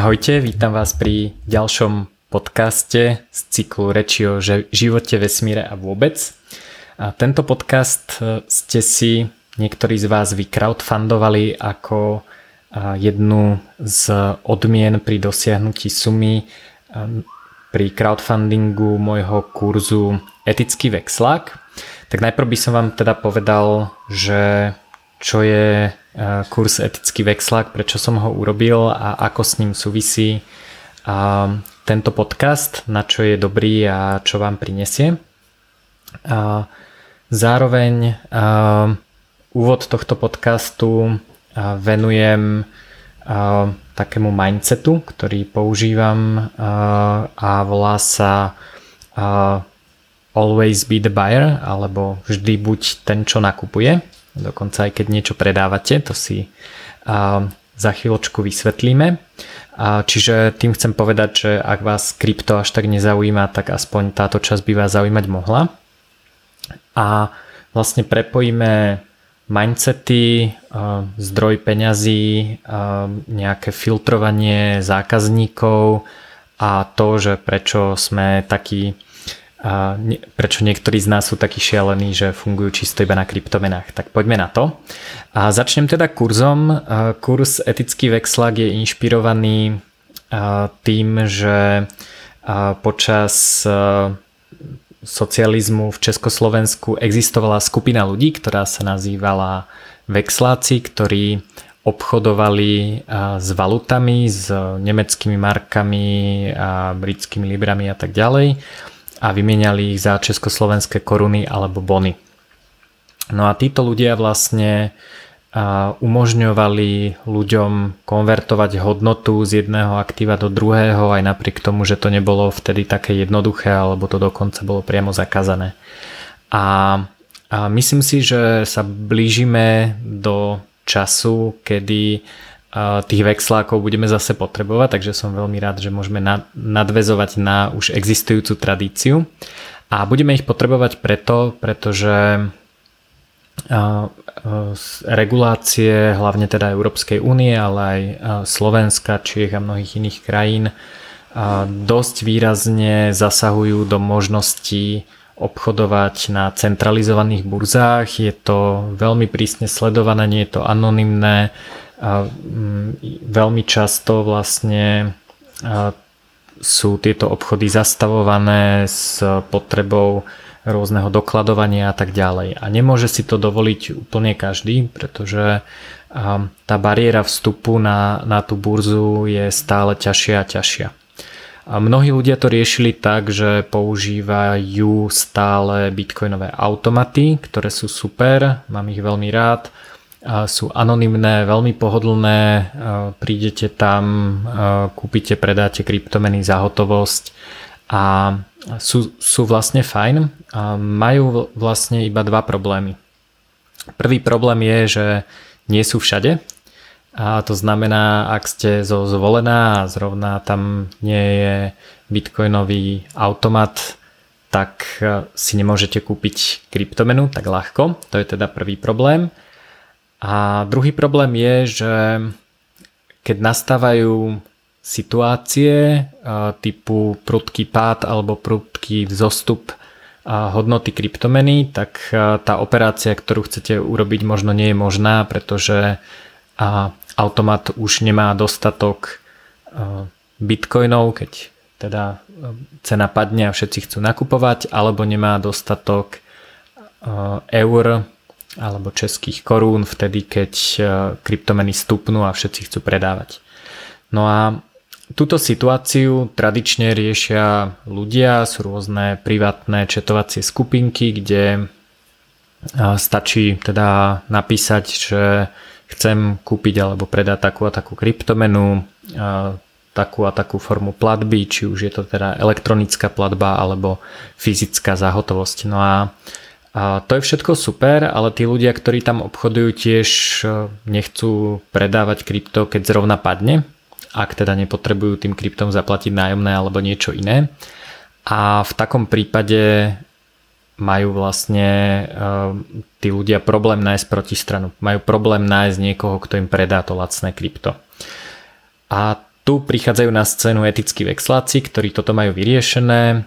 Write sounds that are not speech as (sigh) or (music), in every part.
Ahojte, vítam vás pri ďalšom podcaste z cyklu reči o živote, vesmíre a vôbec. A tento podcast e, ste si niektorí z vás vycrowdfundovali ako jednu z odmien pri dosiahnutí sumy pri crowdfundingu môjho kurzu Etický vexlák. Tak najprv by som vám teda povedal, že čo je kurz Etický vexlák, prečo som ho urobil a ako s ním súvisí tento podcast, na čo je dobrý a čo vám prinesie. Zároveň úvod tohto podcastu venujem takému mindsetu, ktorý používam a volá sa always be the buyer alebo vždy buď ten, čo nakupuje dokonca aj keď niečo predávate, to si za chvíľočku vysvetlíme. Čiže tým chcem povedať, že ak vás krypto až tak nezaujíma, tak aspoň táto časť by vás zaujímať mohla. A vlastne prepojíme mindsety, zdroj peňazí, nejaké filtrovanie zákazníkov a to, že prečo sme takí a prečo niektorí z nás sú takí šialení, že fungujú čisto iba na kryptomenách. Tak poďme na to. A začnem teda kurzom. Kurs Etický vexlak je inšpirovaný tým, že počas socializmu v Československu existovala skupina ľudí, ktorá sa nazývala vexláci, ktorí obchodovali s valutami, s nemeckými markami a britskými librami a tak ďalej a vymieniali ich za československé koruny alebo bony. No a títo ľudia vlastne umožňovali ľuďom konvertovať hodnotu z jedného aktíva do druhého aj napriek tomu, že to nebolo vtedy také jednoduché alebo to dokonca bolo priamo zakázané. A, a myslím si, že sa blížime do času, kedy tých vexlákov budeme zase potrebovať, takže som veľmi rád, že môžeme nadvezovať na už existujúcu tradíciu. A budeme ich potrebovať preto, pretože regulácie, hlavne teda Európskej únie, ale aj Slovenska, Čiech a mnohých iných krajín dosť výrazne zasahujú do možností obchodovať na centralizovaných burzách. Je to veľmi prísne sledované, nie je to anonymné, mm, veľmi často vlastne sú tieto obchody zastavované s potrebou rôzneho dokladovania a tak ďalej. A nemôže si to dovoliť úplne každý, pretože tá bariéra vstupu na, na tú burzu je stále ťažšia a ťažšia. A mnohí ľudia to riešili tak, že používajú stále bitcoinové automaty, ktoré sú super, mám ich veľmi rád sú anonymné, veľmi pohodlné, prídete tam, kúpite, predáte kryptomeny za hotovosť a sú, sú vlastne fajn majú vlastne iba dva problémy. Prvý problém je, že nie sú všade a to znamená, ak ste zo zvolená a zrovna tam nie je bitcoinový automat, tak si nemôžete kúpiť kryptomenu tak ľahko. To je teda prvý problém. A druhý problém je, že keď nastávajú situácie typu prudký pád alebo prudký vzostup hodnoty kryptomeny, tak tá operácia, ktorú chcete urobiť, možno nie je možná, pretože automat už nemá dostatok bitcoinov, keď teda cena padne a všetci chcú nakupovať, alebo nemá dostatok eur alebo českých korún vtedy, keď e, kryptomeny stupnú a všetci chcú predávať. No a túto situáciu tradične riešia ľudia, sú rôzne privátne četovacie skupinky, kde e, stačí teda napísať, že chcem kúpiť alebo predať takú a takú kryptomenu, e, takú a takú formu platby, či už je to teda elektronická platba alebo fyzická zahotovosť. No a a to je všetko super, ale tí ľudia, ktorí tam obchodujú tiež e, nechcú predávať krypto, keď zrovna padne, ak teda nepotrebujú tým kryptom zaplatiť nájomné alebo niečo iné. A v takom prípade majú vlastne e, tí ľudia problém nájsť protistranu. Majú problém nájsť niekoho, kto im predá to lacné krypto. A tu prichádzajú na scénu etickí vexláci, ktorí toto majú vyriešené,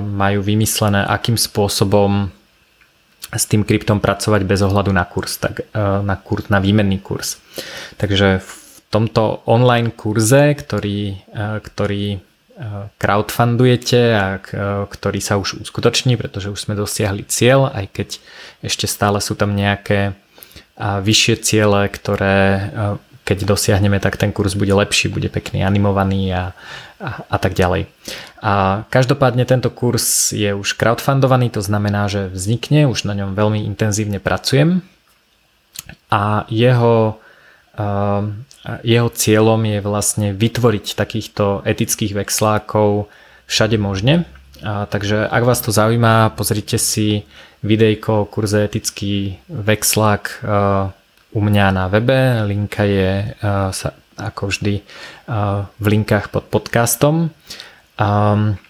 majú vymyslené, akým spôsobom s tým kryptom pracovať bez ohľadu na kurz, tak, e, na, kurz, na výmenný kurz. Takže v tomto online kurze, ktorý, e, ktorý e, crowdfundujete a ktorý sa už uskutoční, pretože už sme dosiahli cieľ, aj keď ešte stále sú tam nejaké vyššie ciele, ktoré keď dosiahneme, tak ten kurz bude lepší, bude pekný animovaný a, a, tak ďalej. A každopádne tento kurz je už crowdfundovaný, to znamená, že vznikne, už na ňom veľmi intenzívne pracujem a jeho, uh, jeho cieľom je vlastne vytvoriť takýchto etických vexlákov všade možne. A, takže ak vás to zaujíma, pozrite si videjko o kurze etický vexlák uh, u mňa na webe. Linka je uh, sa, ako vždy uh, v linkách pod podcastom. Um,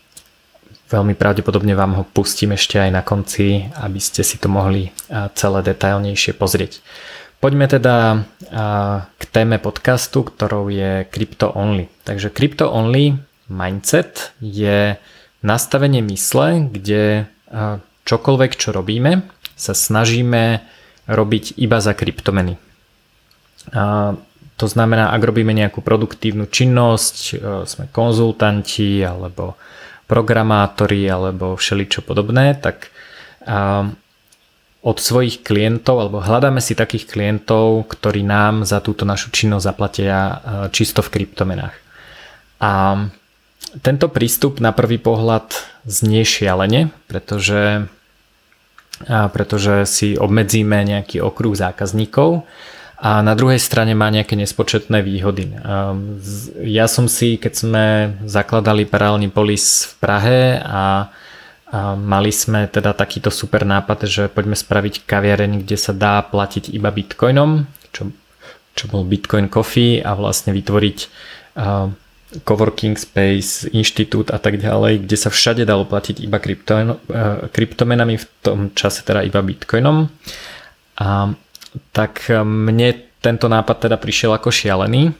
veľmi pravdepodobne vám ho pustím ešte aj na konci, aby ste si to mohli uh, celé detailnejšie pozrieť. Poďme teda k téme podcastu, ktorou je Crypto Only. Takže Crypto Only Mindset je nastavenie mysle, kde čokoľvek, čo robíme, sa snažíme robiť iba za kryptomeny. To znamená, ak robíme nejakú produktívnu činnosť, e, sme konzultanti alebo programátori alebo všeličo podobné, tak od svojich klientov alebo hľadáme si takých klientov, ktorí nám za túto našu činnosť zaplatia e, čisto v kryptomenách. A tento prístup na prvý pohľad znie šialene, pretože pretože si obmedzíme nejaký okruh zákazníkov a na druhej strane má nejaké nespočetné výhody. Ja som si, keď sme zakladali paralelný polis v Prahe a mali sme teda takýto super nápad, že poďme spraviť kaviareň, kde sa dá platiť iba bitcoinom, čo, čo bol Bitcoin Coffee a vlastne vytvoriť coworking space, inštitút a tak ďalej, kde sa všade dalo platiť iba krypto, eh, kryptomenami, v tom čase teda iba bitcoinom. A tak mne tento nápad teda prišiel ako šialený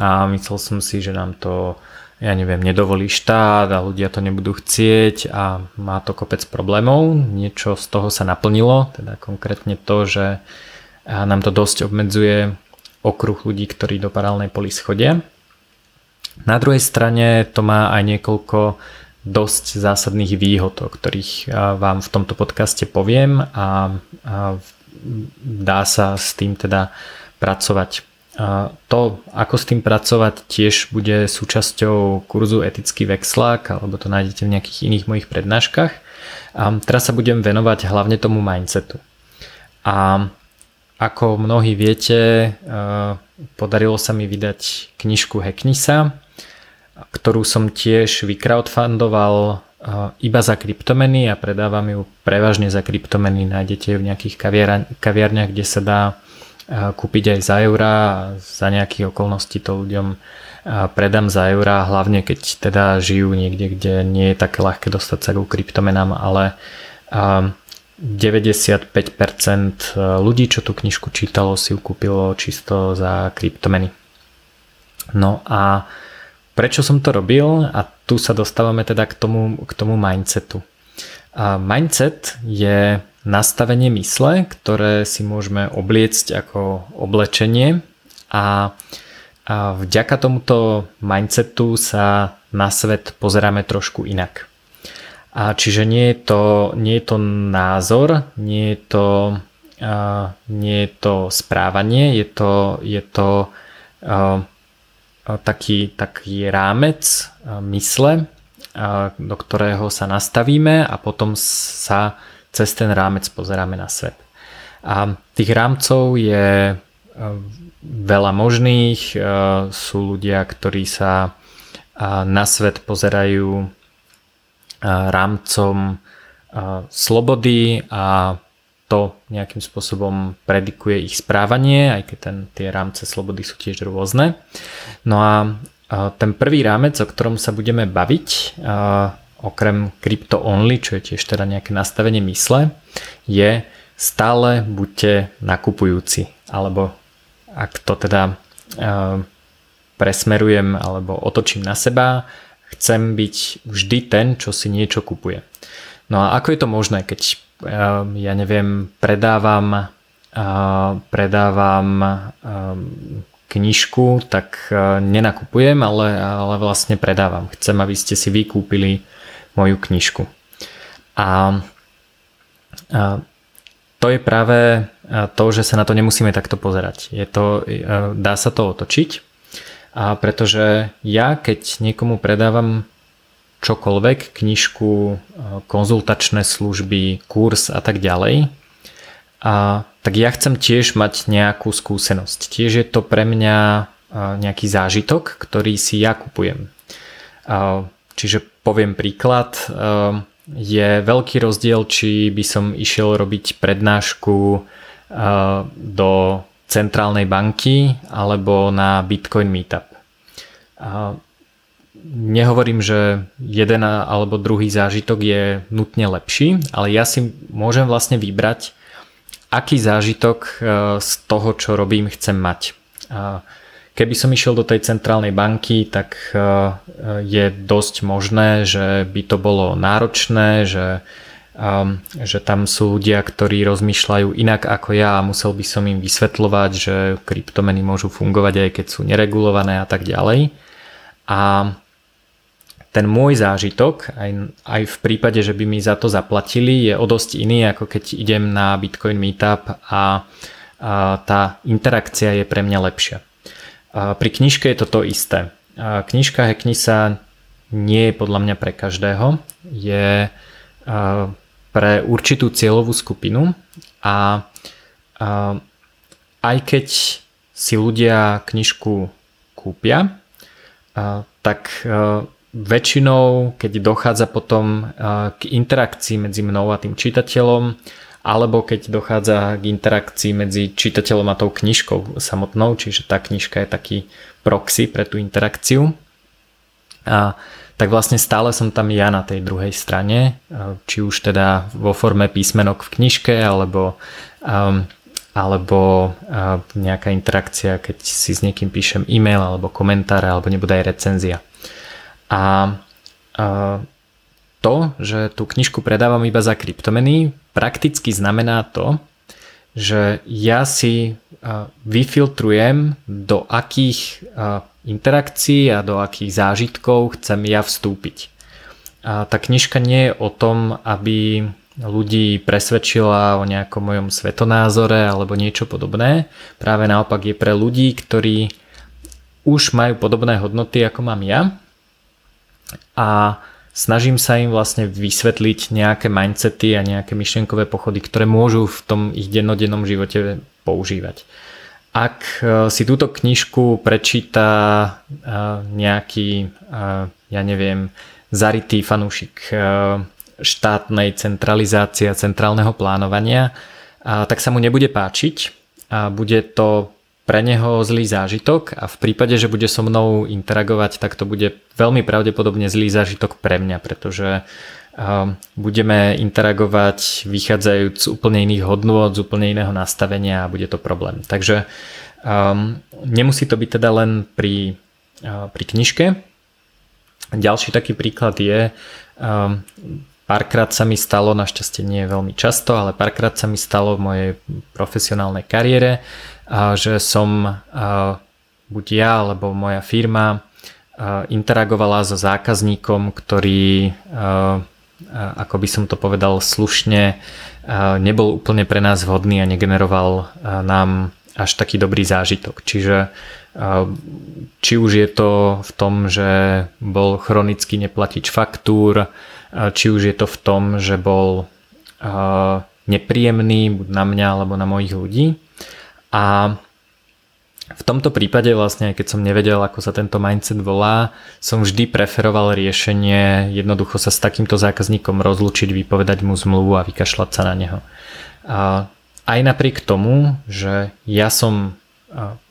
a myslel som si, že nám to ja neviem, nedovolí štát a ľudia to nebudú chcieť a má to kopec problémov. Niečo z toho sa naplnilo, teda konkrétne to, že nám to dosť obmedzuje okruh ľudí, ktorí do paralelnej polis chodia. Na druhej strane to má aj niekoľko dosť zásadných výhod, o ktorých vám v tomto podcaste poviem a, dá sa s tým teda pracovať. To, ako s tým pracovať, tiež bude súčasťou kurzu Etický vexlák, alebo to nájdete v nejakých iných mojich prednáškach. A teraz sa budem venovať hlavne tomu mindsetu. A ako mnohí viete, podarilo sa mi vydať knižku Hacknisa, ktorú som tiež vycrowdfundoval iba za kryptomeny a predávam ju prevažne za kryptomeny. Nájdete ju v nejakých kaviarniach, kde sa dá kúpiť aj za eurá a za nejakých okolností to ľuďom predám za eurá, hlavne keď teda žijú niekde, kde nie je také ľahké dostať sa ku kryptomenám, ale 95% ľudí, čo tú knižku čítalo, si ju kúpilo čisto za kryptomeny. No a Prečo som to robil? A tu sa dostávame teda k tomu, k tomu mindsetu. A mindset je nastavenie mysle, ktoré si môžeme obliecť ako oblečenie a, a vďaka tomuto mindsetu sa na svet pozeráme trošku inak. A čiže nie je to, nie je to názor, nie je to, uh, nie je to správanie, je to, je to uh, taký, taký rámec mysle, do ktorého sa nastavíme a potom sa cez ten rámec pozeráme na svet. A tých rámcov je veľa možných. Sú ľudia, ktorí sa na svet pozerajú rámcom slobody a to nejakým spôsobom predikuje ich správanie, aj keď ten, tie rámce slobody sú tiež rôzne. No a ten prvý rámec, o ktorom sa budeme baviť, okrem crypto only, čo je tiež teda nejaké nastavenie mysle, je stále buďte nakupujúci, alebo ak to teda presmerujem alebo otočím na seba, chcem byť vždy ten, čo si niečo kupuje. No a ako je to možné, keď ja neviem, predávam predávam knižku, tak nenakupujem, ale, ale vlastne predávam. Chcem, aby ste si vykúpili moju knižku. A, a to je práve to, že sa na to nemusíme takto pozerať. Je to, dá sa to otočiť, a pretože ja keď niekomu predávam čokoľvek, knižku, konzultačné služby, kurz a tak ďalej, a, tak ja chcem tiež mať nejakú skúsenosť. Tiež je to pre mňa nejaký zážitok, ktorý si ja kupujem. Čiže poviem príklad, je veľký rozdiel, či by som išiel robiť prednášku do centrálnej banky alebo na Bitcoin Meetup. Nehovorím, že jeden alebo druhý zážitok je nutne lepší, ale ja si môžem vlastne vybrať, aký zážitok e, z toho, čo robím, chcem mať. Keby som išiel do tej centrálnej banky, tak e, je dosť možné, že by to bolo náročné, že, že tam sú ľudia, ktorí rozmýšľajú inak ako ja a musel by som im vysvetľovať, že kryptomeny môžu fungovať aj keď sú neregulované a tak ďalej. A ten môj zážitok, aj, aj v prípade, že by mi za to zaplatili, je o dosť iný, ako keď idem na Bitcoin Meetup a, a tá interakcia je pre mňa lepšia. A pri knižke je to to isté. A knižka Hackni sa nie je podľa mňa pre každého, je pre určitú cieľovú skupinu a, a aj keď si ľudia knižku kúpia, a, tak a, väčšinou, keď dochádza potom k interakcii medzi mnou a tým čitateľom, alebo keď dochádza k interakcii medzi čitateľom a tou knižkou samotnou, čiže tá knižka je taký proxy pre tú interakciu, a, tak vlastne stále som tam ja na tej druhej strane, či už teda vo forme písmenok v knižke, alebo, um, alebo uh, nejaká interakcia, keď si s niekým píšem e-mail, alebo komentár, alebo nebude aj recenzia. A to, že tú knižku predávam iba za kryptomeny, prakticky znamená to, že ja si vyfiltrujem, do akých interakcií a do akých zážitkov chcem ja vstúpiť. A tá knižka nie je o tom, aby ľudí presvedčila o nejakom mojom svetonázore alebo niečo podobné. Práve naopak je pre ľudí, ktorí už majú podobné hodnoty ako mám ja a snažím sa im vlastne vysvetliť nejaké mindsety a nejaké myšlienkové pochody, ktoré môžu v tom ich dennodennom živote používať. Ak e, si túto knižku prečíta e, nejaký, e, ja neviem, zarytý fanúšik štátnej centralizácie a centrálneho plánovania, tak sa mu nebude páčiť a bude to pre neho zlý zážitok a v prípade, že bude so mnou interagovať, tak to bude veľmi pravdepodobne zlý zážitok pre mňa, pretože um, budeme interagovať vychádzajúc z úplne iných hodnôt, z úplne iného nastavenia a bude to problém. Takže um, nemusí to byť teda len pri, uh, pri knižke. Ďalší taký príklad je, um, párkrát sa mi stalo, našťastie nie veľmi často, ale párkrát sa mi stalo v mojej profesionálnej kariére, že som buď ja alebo moja firma interagovala so zákazníkom, ktorý ako by som to povedal slušne, nebol úplne pre nás vhodný a negeneroval nám až taký dobrý zážitok. Čiže či už je to v tom, že bol chronicky neplatič faktúr, či už je to v tom, že bol nepríjemný buď na mňa alebo na mojich ľudí, a v tomto prípade vlastne, keď som nevedel, ako sa tento mindset volá, som vždy preferoval riešenie jednoducho sa s takýmto zákazníkom rozlučiť, vypovedať mu zmluvu a vykašľať sa na neho. A aj napriek tomu, že ja som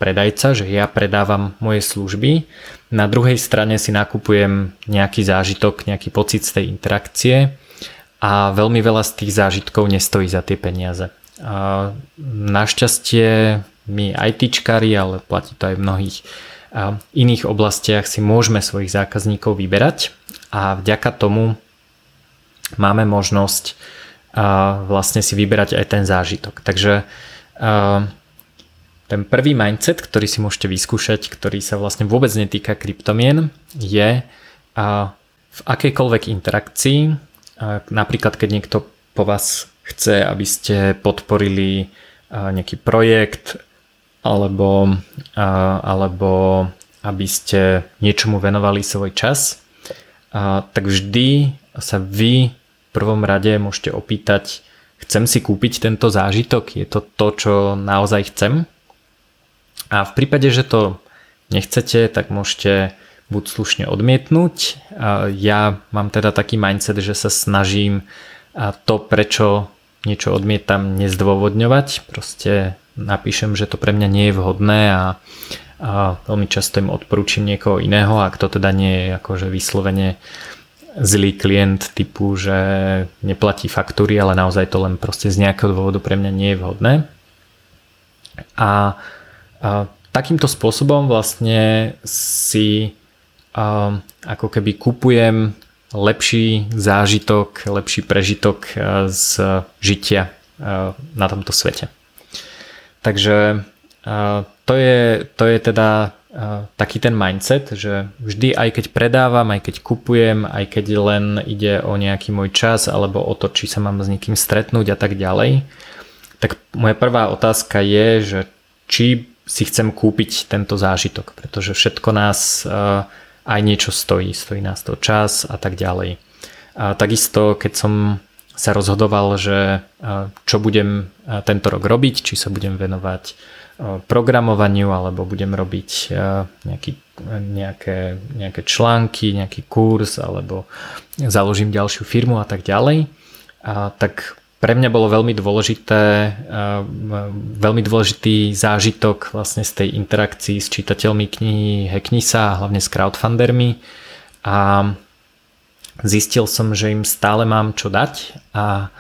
predajca, že ja predávam moje služby, na druhej strane si nakupujem nejaký zážitok, nejaký pocit z tej interakcie a veľmi veľa z tých zážitkov nestojí za tie peniaze. Našťastie my ITčkári, ale platí to aj v mnohých iných oblastiach si môžeme svojich zákazníkov vyberať a vďaka tomu máme možnosť vlastne si vyberať aj ten zážitok. Takže ten prvý mindset, ktorý si môžete vyskúšať, ktorý sa vlastne vôbec netýka kryptomien, je v akejkoľvek interakcii, napríklad keď niekto po vás chce, aby ste podporili nejaký projekt alebo, alebo aby ste niečomu venovali svoj čas, tak vždy sa vy v prvom rade môžete opýtať, chcem si kúpiť tento zážitok, je to to, čo naozaj chcem? A v prípade, že to nechcete, tak môžete buď slušne odmietnúť. Ja mám teda taký mindset, že sa snažím to, prečo niečo odmietam, nezdôvodňovať. Proste napíšem, že to pre mňa nie je vhodné a, a veľmi často im odporúčim niekoho iného, ak to teda nie je akože vyslovene zlý klient typu, že neplatí faktúry, ale naozaj to len proste z nejakého dôvodu pre mňa nie je vhodné. A a takýmto spôsobom vlastne si a, ako keby kupujem lepší zážitok, lepší prežitok z žitia na tomto svete. Takže to je, to je teda taký ten mindset, že vždy aj keď predávam, aj keď kupujem, aj keď len ide o nejaký môj čas alebo o to, či sa mám s niekým stretnúť a tak ďalej, tak moja prvá otázka je, že či si chcem kúpiť tento zážitok, pretože všetko nás eh, aj niečo stojí, stojí nás to čas a tak ďalej. A takisto, keď som sa rozhodoval, že eh, čo budem eh, tento rok robiť, či sa budem venovať programovaniu alebo budem robiť nejaký, nejaké, nejaké články, nejaký kurz alebo založím ďalšiu firmu a tak ďalej, a tak pre mňa bolo veľmi dôležité, veľmi dôležitý zážitok vlastne z tej interakcii s čitateľmi knihy Hacknisa a hlavne s crowdfundermi a zistil som, že im stále mám čo dať a,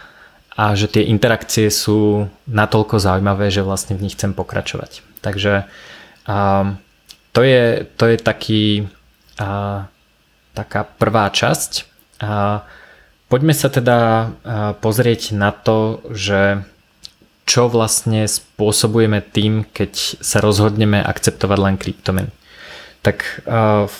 a že tie interakcie sú natoľko zaujímavé, že vlastne v nich chcem pokračovať. Takže a, to, je, to je taký, a, taká prvá časť. A, Poďme sa teda pozrieť na to, že čo vlastne spôsobujeme tým, keď sa rozhodneme akceptovať len kryptomeny. Tak v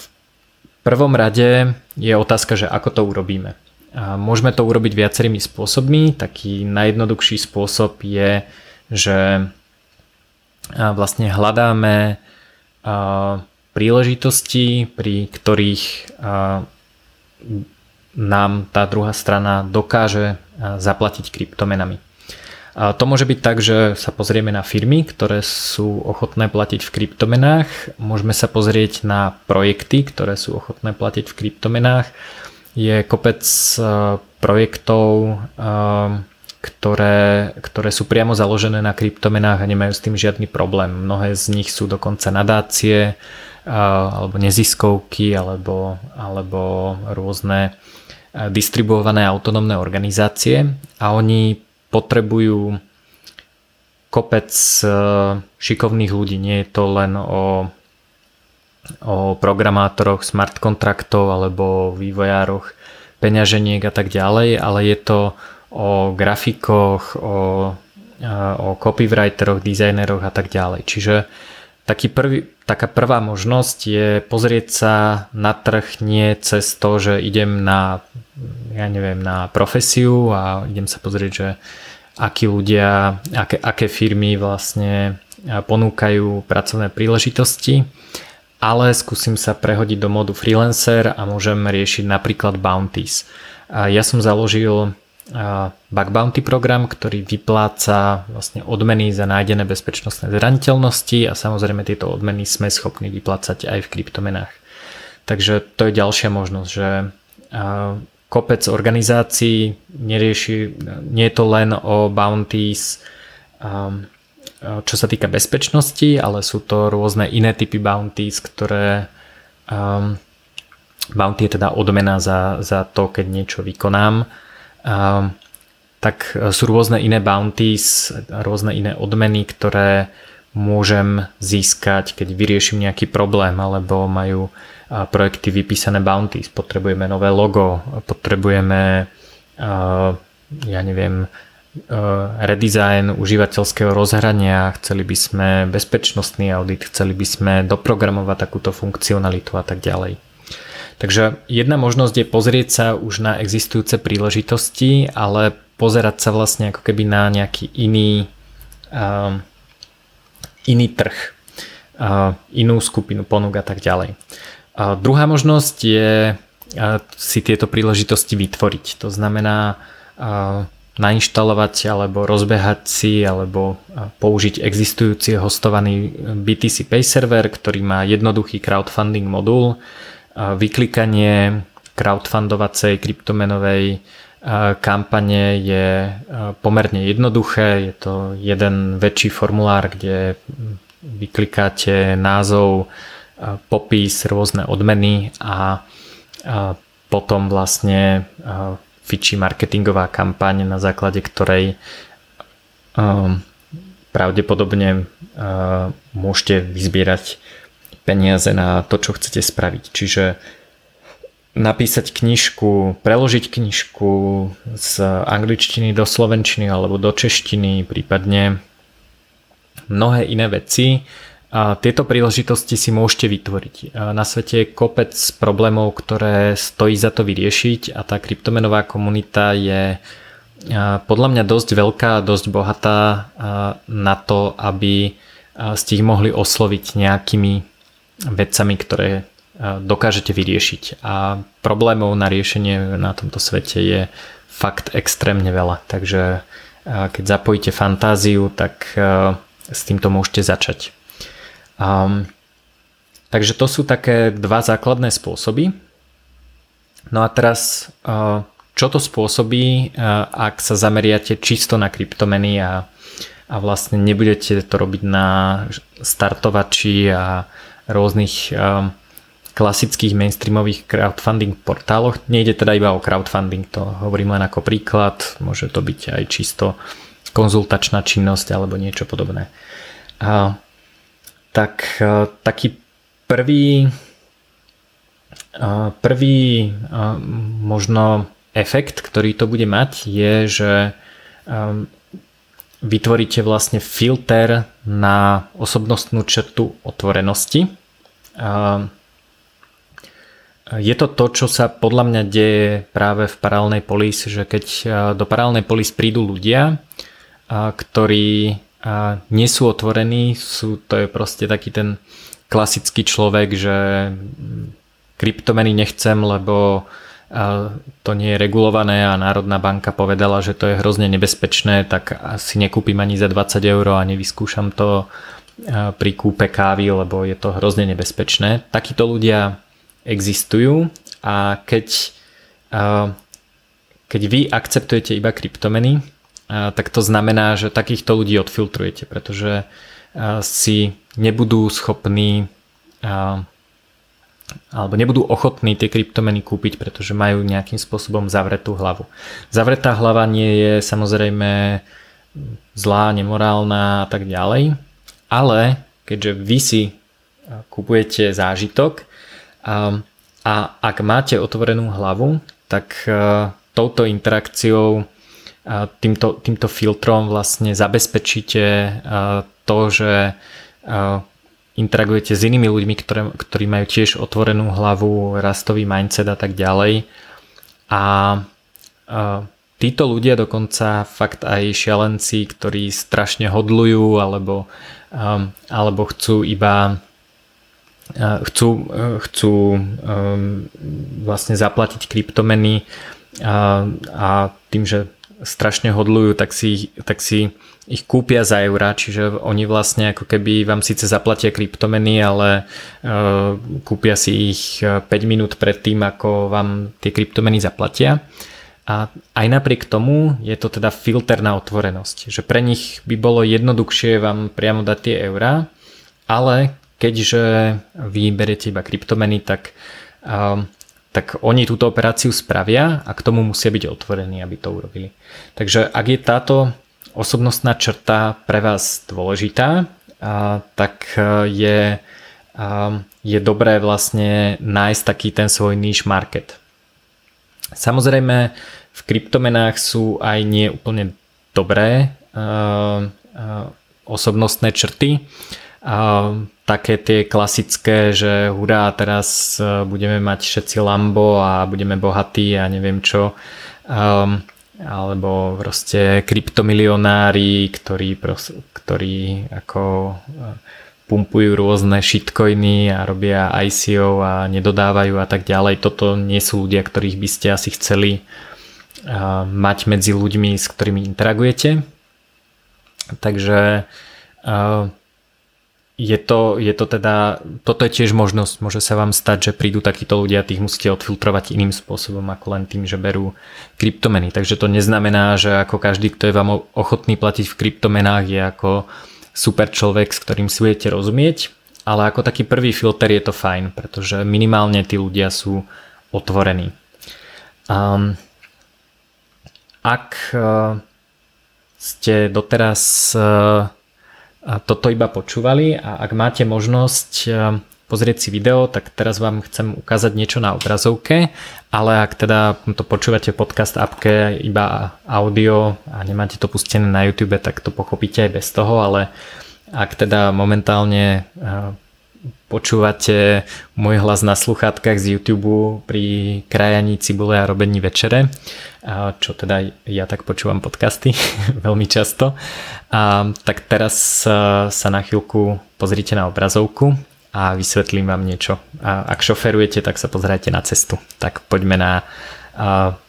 prvom rade je otázka, že ako to urobíme. Môžeme to urobiť viacerými spôsobmi. Taký najjednoduchší spôsob je, že vlastne hľadáme príležitosti, pri ktorých nám tá druhá strana dokáže zaplatiť kryptomenami. A to môže byť tak, že sa pozrieme na firmy, ktoré sú ochotné platiť v kryptomenách. Môžeme sa pozrieť na projekty, ktoré sú ochotné platiť v kryptomenách. Je kopec projektov, ktoré, ktoré sú priamo založené na kryptomenách a nemajú s tým žiadny problém. Mnohé z nich sú dokonca nadácie alebo neziskovky alebo, alebo rôzne distribuované autonómne organizácie a oni potrebujú kopec e, šikovných ľudí. Nie je to len o, o programátoroch, smart kontraktov alebo vývojároch peňaženiek a tak ďalej, ale je to o grafikoch, o, e, o copywriteroch, dizajneroch a tak ďalej. Čiže taký prvý, taká prvá možnosť je pozrieť sa na trh nie cez to, že idem na, ja neviem, na profesiu a idem sa pozrieť, že akí ľudia, aké, aké firmy vlastne ponúkajú pracovné príležitosti, ale skúsim sa prehodiť do modu freelancer a môžem riešiť napríklad bounties. Ja som založil bug bounty program, ktorý vypláca vlastne odmeny za nájdené bezpečnostné zraniteľnosti a samozrejme tieto odmeny sme schopní vyplácať aj v kryptomenách. Takže to je ďalšia možnosť, že kopec organizácií nerieši, nie je to len o bounties, čo sa týka bezpečnosti, ale sú to rôzne iné typy bounties, ktoré bounty je teda odmena za, za to, keď niečo vykonám tak sú rôzne iné bounties, rôzne iné odmeny, ktoré môžem získať, keď vyrieším nejaký problém, alebo majú projekty vypísané bounties, potrebujeme nové logo, potrebujeme ja neviem, redesign užívateľského rozhrania, chceli by sme bezpečnostný audit, chceli by sme doprogramovať takúto funkcionalitu a tak ďalej. Takže jedna možnosť je pozrieť sa už na existujúce príležitosti, ale pozerať sa vlastne ako keby na nejaký iný uh, iný trh, uh, inú skupinu ponúk a tak ďalej. Uh, druhá možnosť je uh, si tieto príležitosti vytvoriť. To znamená uh, nainštalovať alebo rozbehať si alebo použiť existujúci hostovaný BTC Pay server, ktorý má jednoduchý crowdfunding modul, vyklikanie crowdfundovacej kryptomenovej kampane je pomerne jednoduché. Je to jeden väčší formulár, kde vyklikáte názov, popis, rôzne odmeny a potom vlastne fičí marketingová kampaň, na základe ktorej pravdepodobne môžete vyzbierať peniaze na to, čo chcete spraviť. Čiže napísať knižku, preložiť knižku z angličtiny do slovenčiny alebo do češtiny, prípadne mnohé iné veci, a tieto príležitosti si môžete vytvoriť. Na svete je kopec problémov, ktoré stojí za to vyriešiť a tá kryptomenová komunita je podľa mňa dosť veľká dosť bohatá na to, aby ste ich mohli osloviť nejakými vecami, ktoré dokážete vyriešiť. A problémov na riešenie na tomto svete je fakt extrémne veľa. Takže keď zapojíte fantáziu, tak s týmto môžete začať. Um, takže to sú také dva základné spôsoby. No a teraz, čo to spôsobí, ak sa zameriate čisto na kryptomeny a, a vlastne nebudete to robiť na startovači a rôznych um, klasických mainstreamových crowdfunding portáloch. Nejde teda iba o crowdfunding, to hovorím len ako príklad, môže to byť aj čisto konzultačná činnosť alebo niečo podobné. Uh, tak e, taký prvý e, prvý e, možno efekt, ktorý to bude mať je, že vytvoríte vlastne filter na osobnostnú črtu otvorenosti. Je to to, čo sa podľa mňa deje práve v paralelnej polis, že keď do paralelnej polis prídu ľudia, ktorí nie sú otvorení, sú, to je proste taký ten klasický človek, že kryptomeny nechcem, lebo to nie je regulované a Národná banka povedala, že to je hrozne nebezpečné, tak asi nekúpim ani za 20 eur a nevyskúšam to pri kúpe kávy, lebo je to hrozne nebezpečné. Takíto ľudia existujú a keď, keď vy akceptujete iba kryptomeny, tak to znamená, že takýchto ľudí odfiltrujete, pretože si nebudú schopní alebo nebudú ochotní tie kryptomeny kúpiť, pretože majú nejakým spôsobom zavretú hlavu. Zavretá hlava nie je samozrejme zlá, nemorálna a tak ďalej, ale keďže vy si kupujete zážitok a, a ak máte otvorenú hlavu, tak touto interakciou týmto, týmto filtrom vlastne zabezpečíte to, že interagujete s inými ľuďmi, ktoré, ktorí majú tiež otvorenú hlavu, rastový mindset a tak ďalej. A títo ľudia dokonca fakt aj šialenci, ktorí strašne hodlujú alebo, alebo chcú iba chcú, chcú vlastne zaplatiť kryptomeny a, a tým, že strašne hodlujú, tak si, tak si ich kúpia za eurá, čiže oni vlastne ako keby vám síce zaplatia kryptomeny, ale kúpia si ich 5 e, minút pred tým, ako vám tie kryptomeny zaplatia. A aj napriek tomu je to teda filter na otvorenosť, že pre nich by bolo jednoduchšie vám priamo dať tie eurá, ale keďže vy beriete iba kryptomeny, tak uh, tak oni túto operáciu spravia a k tomu musia byť otvorení, aby to urobili. Takže ak je táto osobnostná črta pre vás dôležitá, tak je, je dobré vlastne nájsť taký ten svoj niche market. Samozrejme v kryptomenách sú aj nie úplne dobré osobnostné črty. Také tie klasické, že hurá, teraz budeme mať všetci Lambo a budeme bohatí a neviem čo alebo proste kryptomilionári, ktorí, ktorí ako pumpujú rôzne shitcoiny a robia ICO a nedodávajú a tak ďalej. Toto nie sú ľudia, ktorých by ste asi chceli mať medzi ľuďmi, s ktorými interagujete. Takže je to, je to teda, toto je tiež možnosť, môže sa vám stať, že prídu takíto ľudia, tých musíte odfiltrovať iným spôsobom ako len tým, že berú kryptomeny. Takže to neznamená, že ako každý, kto je vám ochotný platiť v kryptomenách je ako super človek, s ktorým si budete rozumieť, ale ako taký prvý filter je to fajn, pretože minimálne tí ľudia sú otvorení. Um, ak uh, ste doteraz uh, toto iba počúvali a ak máte možnosť e, pozrieť si video, tak teraz vám chcem ukázať niečo na obrazovke, ale ak teda to počúvate v podcast appke iba audio a nemáte to pustené na YouTube, tak to pochopíte aj bez toho, ale ak teda momentálne počúvate môj hlas na sluchátkach z YouTube pri krajaní cibule a robení večere, čo teda ja tak počúvam podcasty (laughs) veľmi často. A, tak teraz sa na chvíľku pozrite na obrazovku a vysvetlím vám niečo. A ak šoferujete, tak sa pozrite na cestu. Tak poďme na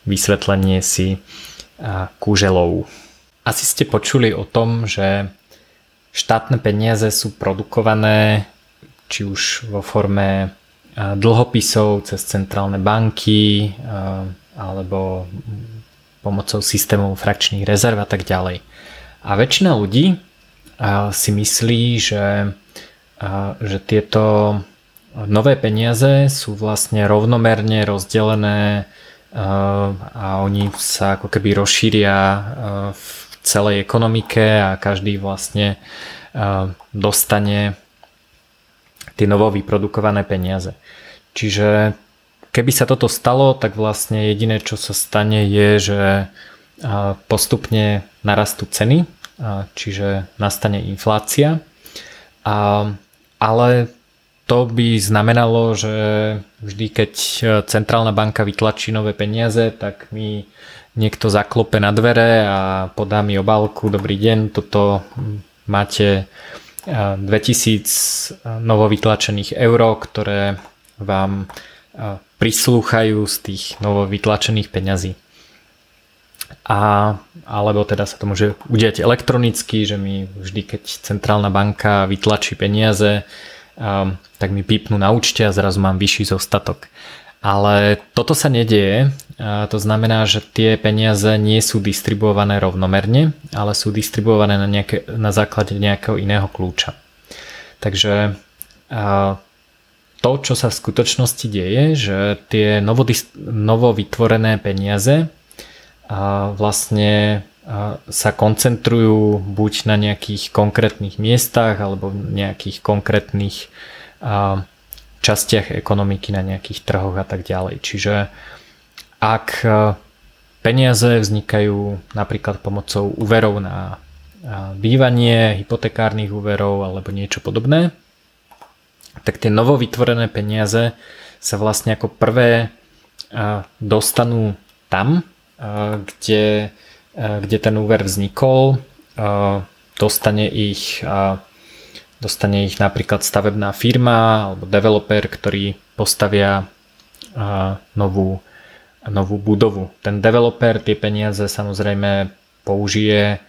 vysvetlenie si kúželov. Asi ste počuli o tom, že štátne peniaze sú produkované či už vo forme dlhopisov cez centrálne banky alebo pomocou systémov frakčných rezerv a tak ďalej. A väčšina ľudí si myslí, že, že tieto nové peniaze sú vlastne rovnomerne rozdelené a oni sa ako keby rozšíria v celej ekonomike a každý vlastne dostane tie novo vyprodukované peniaze. Čiže keby sa toto stalo, tak vlastne jediné, čo sa stane je, že postupne narastú ceny, čiže nastane inflácia. Ale to by znamenalo, že vždy keď centrálna banka vytlačí nové peniaze, tak mi niekto zaklope na dvere a podá mi obálku, dobrý deň, toto máte 2000 novovytlačených eur, ktoré vám prislúchajú z tých novovytlačených peňazí. A, alebo teda sa to môže udiať elektronicky, že mi vždy, keď centrálna banka vytlačí peniaze, tak mi pípnú na účte a zrazu mám vyšší zostatok. Ale toto sa nedieje, to znamená, že tie peniaze nie sú distribuované rovnomerne, ale sú distribuované na, nejaké, na základe nejakého iného kľúča. Takže to, čo sa v skutočnosti deje, že tie novo vytvorené peniaze vlastne sa koncentrujú buď na nejakých konkrétnych miestach alebo nejakých konkrétnych častiach ekonomiky na nejakých trhoch a tak ďalej. Čiže ak e, peniaze vznikajú napríklad pomocou úverov na bývanie, hypotekárnych úverov alebo niečo podobné, tak tie novovytvorené peniaze sa vlastne ako prvé e, dostanú tam, e, kde, kde ten úver vznikol, dostane ich Dostane ich napríklad stavebná firma alebo developer, ktorý postavia novú, novú budovu. Ten developer tie peniaze samozrejme použije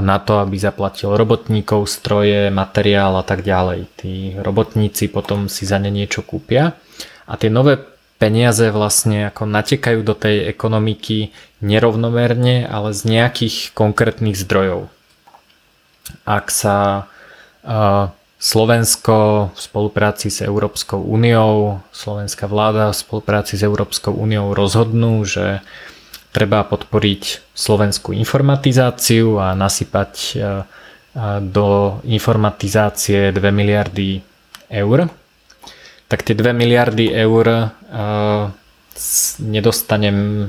na to, aby zaplatil robotníkov, stroje, materiál a tak ďalej. Tí robotníci potom si za ne niečo kúpia a tie nové peniaze vlastne ako natekajú do tej ekonomiky nerovnomerne, ale z nejakých konkrétnych zdrojov. Ak sa Slovensko v spolupráci s Európskou úniou, slovenská vláda v spolupráci s Európskou úniou rozhodnú, že treba podporiť slovenskú informatizáciu a nasypať do informatizácie 2 miliardy eur, tak tie 2 miliardy eur nedostanem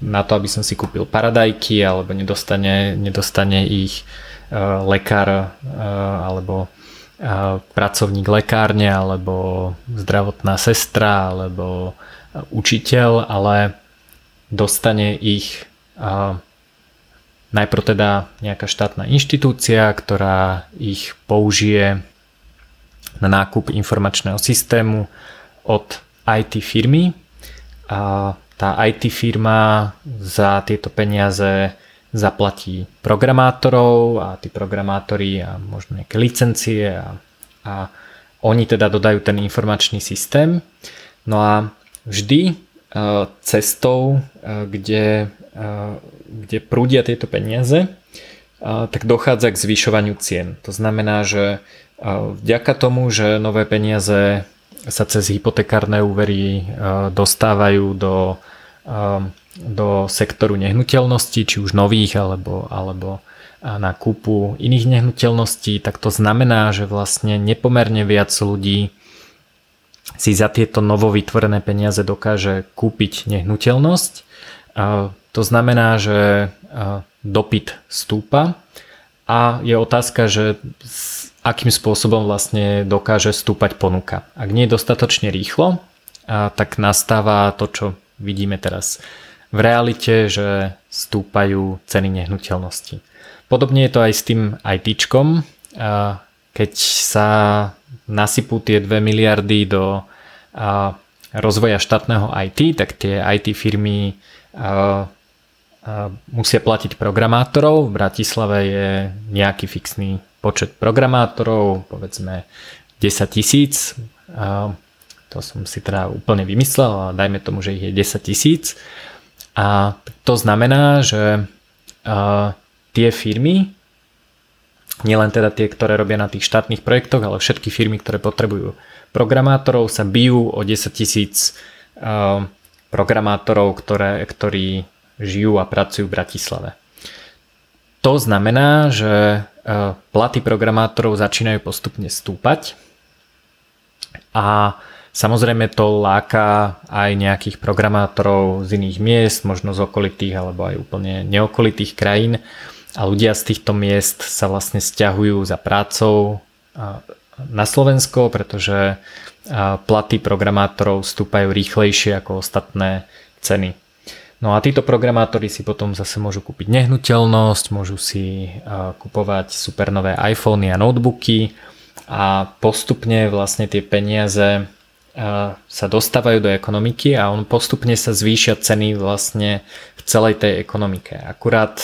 na to, aby som si kúpil paradajky alebo nedostane, nedostane ich lekár alebo pracovník lekárne alebo zdravotná sestra alebo učiteľ, ale dostane ich najprv teda nejaká štátna inštitúcia, ktorá ich použije na nákup informačného systému od IT firmy. A tá IT firma za tieto peniaze zaplatí programátorov a tí programátori a možno nejaké licencie a, a oni teda dodajú ten informačný systém. No a vždy uh, cestou, uh, kde, uh, kde prúdia tieto peniaze, tak dochádza k zvyšovaniu cien. To znamená, že vďaka tomu, že nové peniaze sa cez hypotekárne úvery dostávajú do do sektoru nehnuteľností, či už nových alebo, alebo na kúpu iných nehnuteľností, tak to znamená, že vlastne nepomerne viac ľudí si za tieto novo vytvorené peniaze dokáže kúpiť nehnuteľnosť. To znamená, že dopyt stúpa a je otázka, že akým spôsobom vlastne dokáže stúpať ponuka. Ak nie je dostatočne rýchlo, tak nastáva to, čo vidíme teraz v realite, že stúpajú ceny nehnuteľnosti. Podobne je to aj s tým ITčkom. Keď sa nasypú tie 2 miliardy do rozvoja štátneho IT, tak tie IT firmy musia platiť programátorov. V Bratislave je nejaký fixný počet programátorov, povedzme 10 tisíc. To som si teda úplne vymyslel, ale dajme tomu, že ich je 10 tisíc. A to znamená, že tie firmy, nielen teda tie, ktoré robia na tých štátnych projektoch, ale všetky firmy, ktoré potrebujú programátorov, sa bijú o 10 tisíc programátorov, ktoré, ktorí žijú a pracujú v Bratislave. To znamená, že platy programátorov začínajú postupne stúpať a Samozrejme to láka aj nejakých programátorov z iných miest, možno z okolitých alebo aj úplne neokolitých krajín a ľudia z týchto miest sa vlastne stiahujú za prácou na Slovensko, pretože platy programátorov stúpajú rýchlejšie ako ostatné ceny. No a títo programátori si potom zase môžu kúpiť nehnuteľnosť, môžu si kupovať super nové iPhony a notebooky a postupne vlastne tie peniaze sa dostávajú do ekonomiky a on postupne sa zvýšia ceny vlastne v celej tej ekonomike. Akurát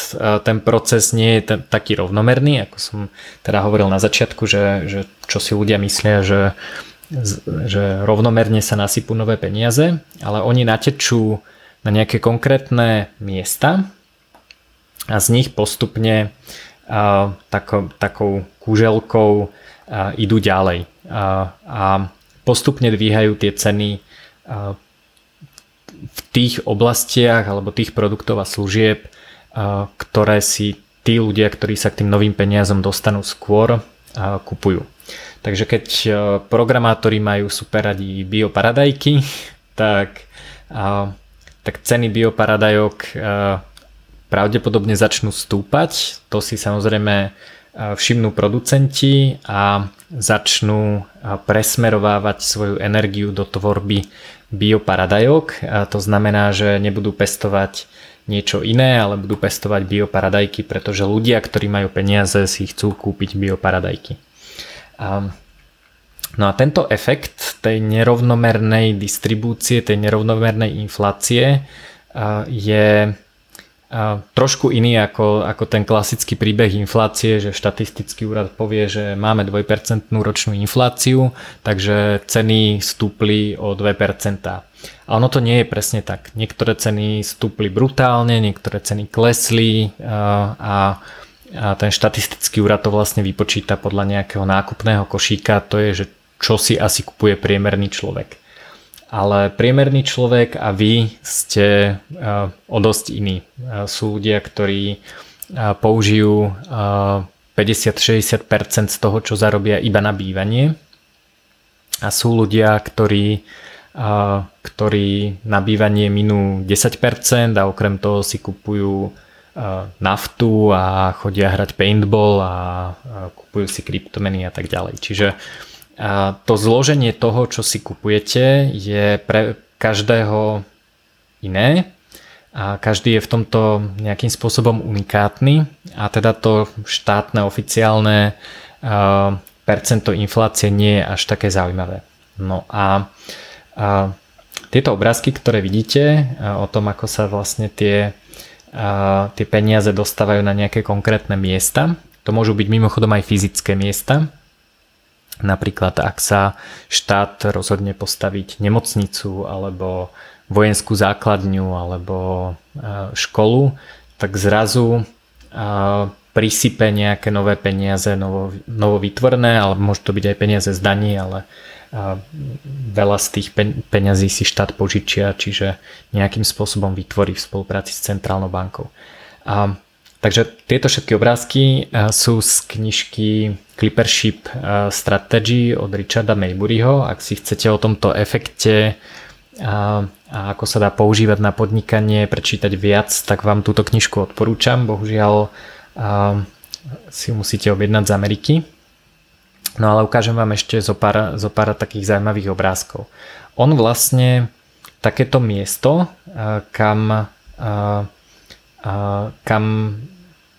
ten proces nie je taký rovnomerný, ako som teda hovoril na začiatku, že, že čo si ľudia myslia, že, že rovnomerne sa nasypú nové peniaze, ale oni natečú na nejaké konkrétne miesta a z nich postupne a, takou, takou kúželkou idú ďalej. A, a postupne dvíhajú tie ceny v tých oblastiach alebo tých produktov a služieb, ktoré si tí ľudia, ktorí sa k tým novým peniazom dostanú skôr, kupujú. Takže keď programátori majú super radi bioparadajky, (laughs) tak, tak ceny bioparadajok pravdepodobne začnú stúpať. To si samozrejme všimnú producenti a začnú presmerovávať svoju energiu do tvorby bioparadajok. To znamená, že nebudú pestovať niečo iné, ale budú pestovať bioparadajky, pretože ľudia, ktorí majú peniaze, si chcú kúpiť bioparadajky. No a tento efekt tej nerovnomernej distribúcie, tej nerovnomernej inflácie je trošku iný ako, ako ten klasický príbeh inflácie, že štatistický úrad povie, že máme 2% ročnú infláciu, takže ceny stúpli o 2%. A ono to nie je presne tak. Niektoré ceny stúpli brutálne, niektoré ceny klesli a, a ten štatistický úrad to vlastne vypočíta podľa nejakého nákupného košíka, to je, že čo si asi kupuje priemerný človek ale priemerný človek a vy ste o dosť iní. Sú ľudia, ktorí použijú 50-60% z toho, čo zarobia iba na bývanie. A sú ľudia, ktorí, ktorí na bývanie minú 10% a okrem toho si kupujú naftu a chodia hrať paintball a kupujú si kryptomeny a tak ďalej. Čiže to zloženie toho, čo si kupujete, je pre každého iné a každý je v tomto nejakým spôsobom unikátny a teda to štátne oficiálne percento inflácie nie je až také zaujímavé. No a, a tieto obrázky, ktoré vidíte o tom, ako sa vlastne tie tie peniaze dostávajú na nejaké konkrétne miesta. To môžu byť mimochodom aj fyzické miesta. Napríklad ak sa štát rozhodne postaviť nemocnicu alebo vojenskú základňu alebo školu, tak zrazu prisype nejaké nové peniaze, novo, novo vytvorné, ale môže to byť aj peniaze z daní, ale a veľa z tých peňazí si štát požičia, čiže nejakým spôsobom vytvorí v spolupráci s centrálnou bankou. A, takže tieto všetky obrázky sú z knižky Clippership Strategy od Richarda Mayburyho. Ak si chcete o tomto efekte a, a ako sa dá používať na podnikanie, prečítať viac, tak vám túto knižku odporúčam. Bohužiaľ a, si musíte objednať z Ameriky. No ale ukážem vám ešte zo pár, zo pár takých zaujímavých obrázkov. On vlastne takéto miesto, kam, kam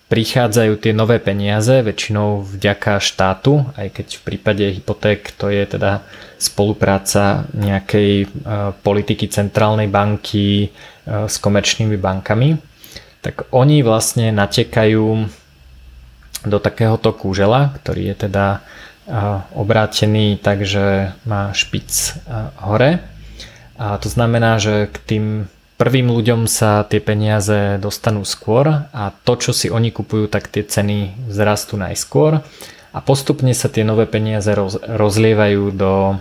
prichádzajú tie nové peniaze, väčšinou vďaka štátu, aj keď v prípade hypoték to je teda spolupráca nejakej politiky centrálnej banky s komerčnými bankami, tak oni vlastne natekajú do takéhoto kúžela, ktorý je teda obrátený takže má špic hore. A to znamená, že k tým prvým ľuďom sa tie peniaze dostanú skôr a to, čo si oni kupujú, tak tie ceny vzrastú najskôr a postupne sa tie nové peniaze roz, rozlievajú do,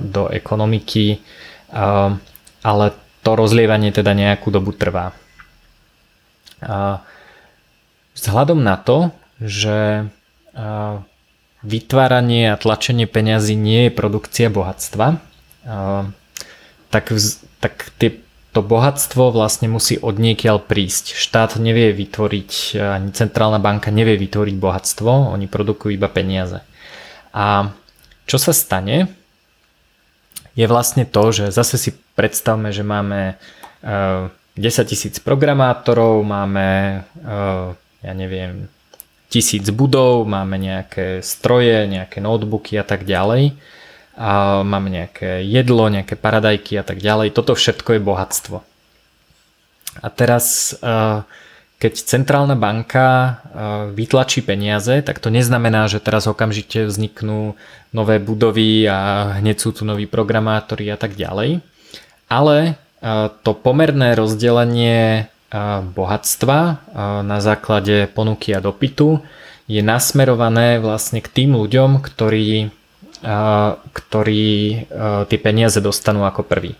do ekonomiky, ale to rozlievanie teda nejakú dobu trvá. Vzhľadom na to, že vytváranie a tlačenie peňazí nie je produkcia bohatstva, tak, tak tie, to bohatstvo vlastne musí odniekiaľ prísť. Štát nevie vytvoriť, ani centrálna banka nevie vytvoriť bohatstvo, oni produkujú iba peniaze. A čo sa stane, je vlastne to, že zase si predstavme, že máme 10 tisíc programátorov, máme, ja neviem, tisíc budov, máme nejaké stroje, nejaké notebooky a tak ďalej. A máme nejaké jedlo, nejaké paradajky a tak ďalej. Toto všetko je bohatstvo. A teraz, keď centrálna banka vytlačí peniaze, tak to neznamená, že teraz okamžite vzniknú nové budovy a hneď sú tu noví programátori a tak ďalej. Ale to pomerné rozdelenie bohatstva na základe ponuky a dopytu je nasmerované vlastne k tým ľuďom, ktorí, ktorí tie peniaze dostanú ako prvý.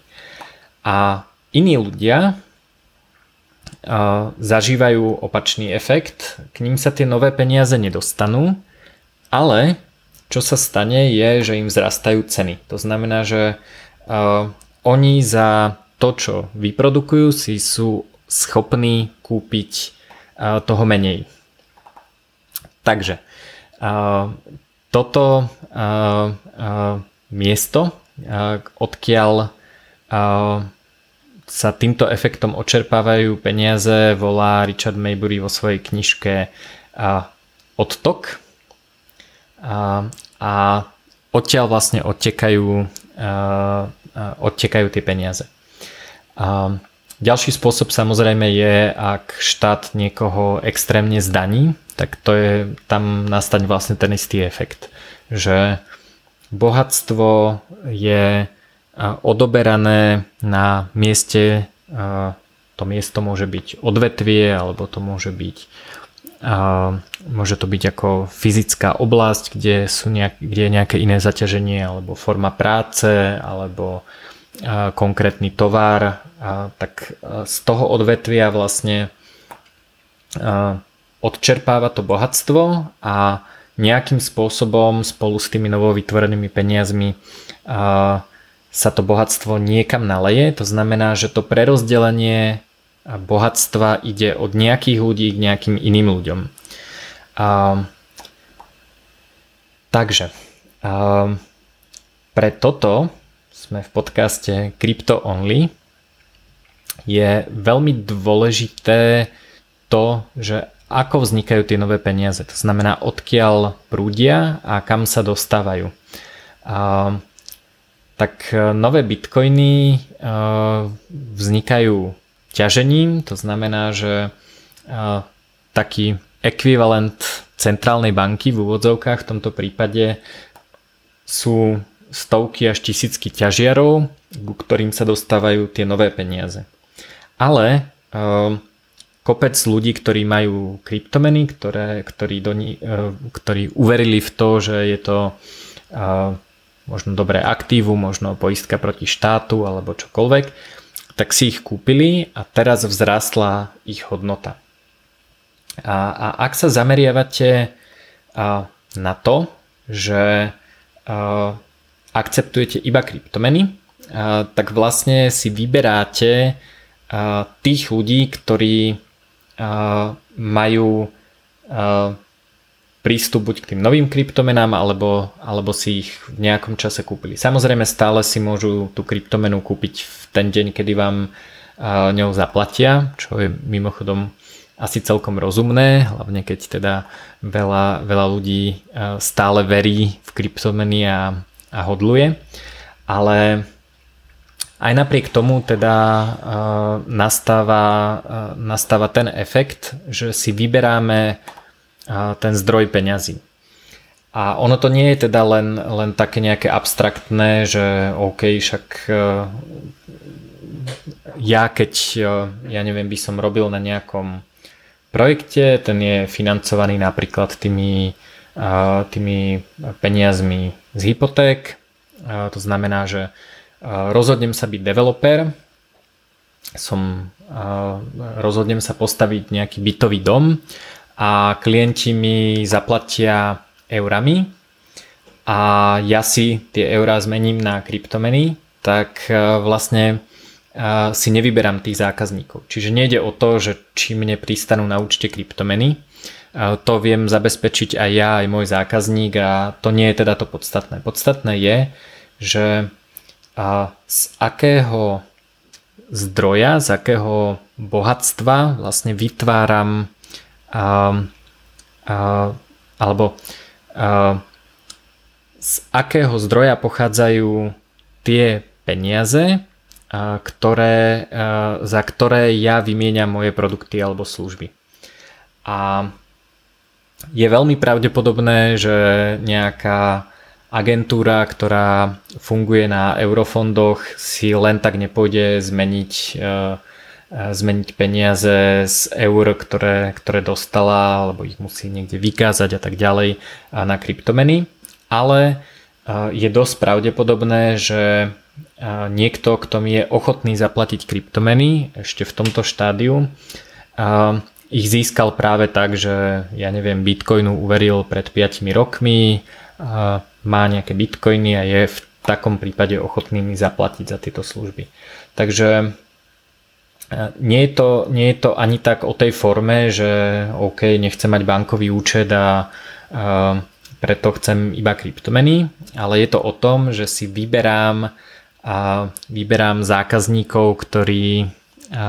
A iní ľudia zažívajú opačný efekt, k ním sa tie nové peniaze nedostanú, ale čo sa stane je, že im vzrastajú ceny. To znamená, že oni za to, čo vyprodukujú, si sú schopný kúpiť toho menej. Takže toto miesto, odkiaľ sa týmto efektom očerpávajú peniaze, volá Richard Maybury vo svojej knižke Odtok. A odtiaľ vlastne odtekajú, odtekajú tie peniaze. Ďalší spôsob samozrejme je, ak štát niekoho extrémne zdaní, tak to je, tam nastane vlastne ten istý efekt, že bohatstvo je odoberané na mieste, to miesto môže byť odvetvie, alebo to môže byť môže to byť ako fyzická oblasť, kde, sú nejak, kde je nejaké iné zaťaženie, alebo forma práce, alebo konkrétny tovar, tak z toho odvetvia vlastne odčerpáva to bohatstvo a nejakým spôsobom spolu s tými novovytvorenými peniazmi sa to bohatstvo niekam naleje. To znamená, že to prerozdelenie bohatstva ide od nejakých ľudí k nejakým iným ľuďom. Takže pre toto sme v podcaste Crypto Only. Je veľmi dôležité to, že ako vznikajú tie nové peniaze. To znamená, odkiaľ prúdia a kam sa dostávajú. Tak e, nové bitcoiny e, vznikajú ťažením, to znamená, že e, taký ekvivalent centrálnej banky v úvodzovkách v tomto prípade sú stovky až tisícky ťažiarov, ku ktorým sa dostávajú tie nové peniaze. Ale kopec ľudí, ktorí majú kryptomeny, ktoré, ktorí, do ni, e, ktorí uverili v to, že je to možno dobré aktívum, možno poistka proti štátu alebo čokoľvek, tak si ich kúpili a teraz vzrástla ich hodnota. A, a ak sa zameriavate na to, že akceptujete iba kryptomeny, tak vlastne si vyberáte tých ľudí, ktorí majú prístup buď k tým novým kryptomenám, alebo, alebo si ich v nejakom čase kúpili. Samozrejme stále si môžu tú kryptomenu kúpiť v ten deň, kedy vám ňou zaplatia, čo je mimochodom asi celkom rozumné, hlavne keď teda veľa, veľa ľudí stále verí v kryptomeny a, a hodluje. Ale aj napriek tomu teda uh, nastáva, uh, nastáva ten efekt, že si vyberáme uh, ten zdroj peňazí. A ono to nie je teda len, len také nejaké abstraktné, že OK, však ja keď, ja neviem, by som robil na nejakom projekte, ten je financovaný napríklad tými, tými peniazmi z hypoték, to znamená, že rozhodnem sa byť developer, som, rozhodnem sa postaviť nejaký bytový dom a klienti mi zaplatia eurami a ja si tie eurá zmením na kryptomeny, tak vlastne si nevyberám tých zákazníkov. Čiže nejde o to, že či mne pristanú na účte kryptomeny, to viem zabezpečiť aj ja, aj môj zákazník a to nie je teda to podstatné. Podstatné je, že a z akého zdroja, z akého bohatstva vlastne vytváram a, a, alebo a, z akého zdroja pochádzajú tie peniaze, a, ktoré, a, za ktoré ja vymieňam moje produkty alebo služby. A je veľmi pravdepodobné, že nejaká agentúra, ktorá funguje na eurofondoch, si len tak nepôjde zmeniť, e, e, zmeniť peniaze z eur, ktoré, ktoré dostala, alebo ich musí niekde vykázať a tak ďalej na kryptomeny. Ale je dosť pravdepodobné, že niekto, kto mi je ochotný zaplatiť kryptomeny ešte v tomto štádiu, ich získal práve tak, že ja neviem, Bitcoinu uveril pred 5 rokmi, má nejaké bitcoiny a je v takom prípade ochotný mi zaplatiť za tieto služby. Takže e, nie je, to, nie je to ani tak o tej forme, že OK, nechcem mať bankový účet a, a preto chcem iba kryptomeny, ale je to o tom, že si vyberám a vyberám zákazníkov, ktorí, a,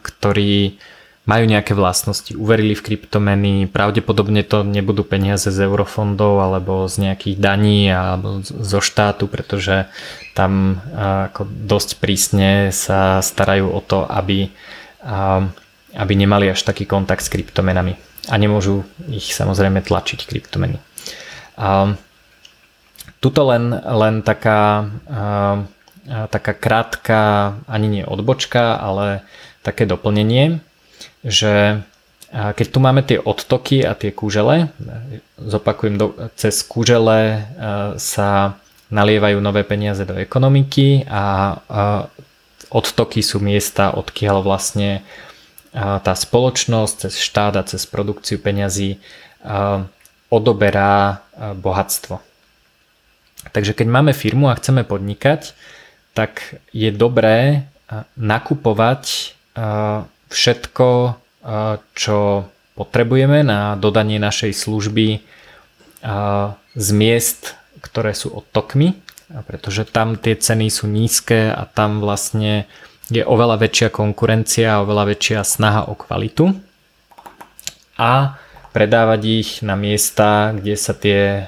ktorí majú nejaké vlastnosti, uverili v kryptomeny, pravdepodobne to nebudú peniaze z eurofondov alebo z nejakých daní alebo zo štátu, pretože tam ako dosť prísne sa starajú o to, aby, aby nemali až taký kontakt s kryptomenami a nemôžu ich samozrejme tlačiť kryptomeny. Tuto len, len taká, taká krátka, ani nie odbočka, ale také doplnenie že keď tu máme tie odtoky a tie kúžele, zopakujem, do, cez kúžele sa nalievajú nové peniaze do ekonomiky a odtoky sú miesta, odkiaľ vlastne tá spoločnosť cez štát a cez produkciu peňazí odoberá bohatstvo. Takže keď máme firmu a chceme podnikať, tak je dobré nakupovať všetko, čo potrebujeme na dodanie našej služby z miest, ktoré sú odtokmi, pretože tam tie ceny sú nízke a tam vlastne je oveľa väčšia konkurencia a oveľa väčšia snaha o kvalitu a predávať ich na miesta, kde sa tie e,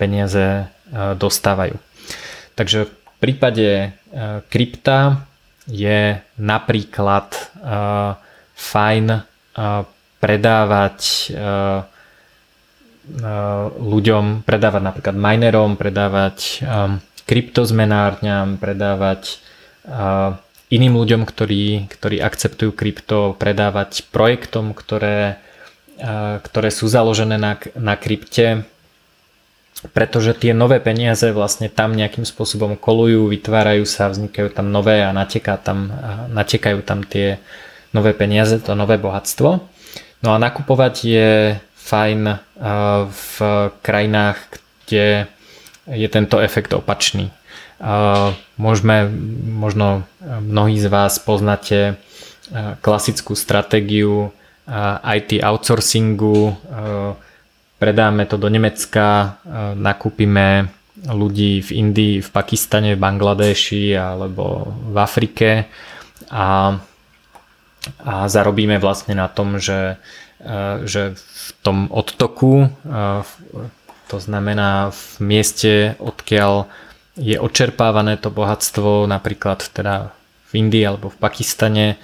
peniaze dostávajú. Takže v prípade krypta je napríklad fajn predávať ľuďom, predávať napríklad minerom, predávať kryptozmenárňam, predávať iným ľuďom, ktorí, ktorí akceptujú krypto, predávať projektom, ktoré, ktoré sú založené na, na krypte, pretože tie nové peniaze vlastne tam nejakým spôsobom kolujú, vytvárajú sa, vznikajú tam nové a nateká tam, natekajú tam tie nové peniaze, to nové bohatstvo. No a nakupovať je fajn v krajinách, kde je tento efekt opačný. Môžeme, možno mnohí z vás poznáte klasickú stratégiu IT outsourcingu, predáme to do Nemecka, nakúpime ľudí v Indii, v Pakistane, v Bangladeši alebo v Afrike a, a zarobíme vlastne na tom, že, že v tom odtoku, to znamená v mieste, odkiaľ je odčerpávané to bohatstvo napríklad teda v Indii alebo v Pakistane,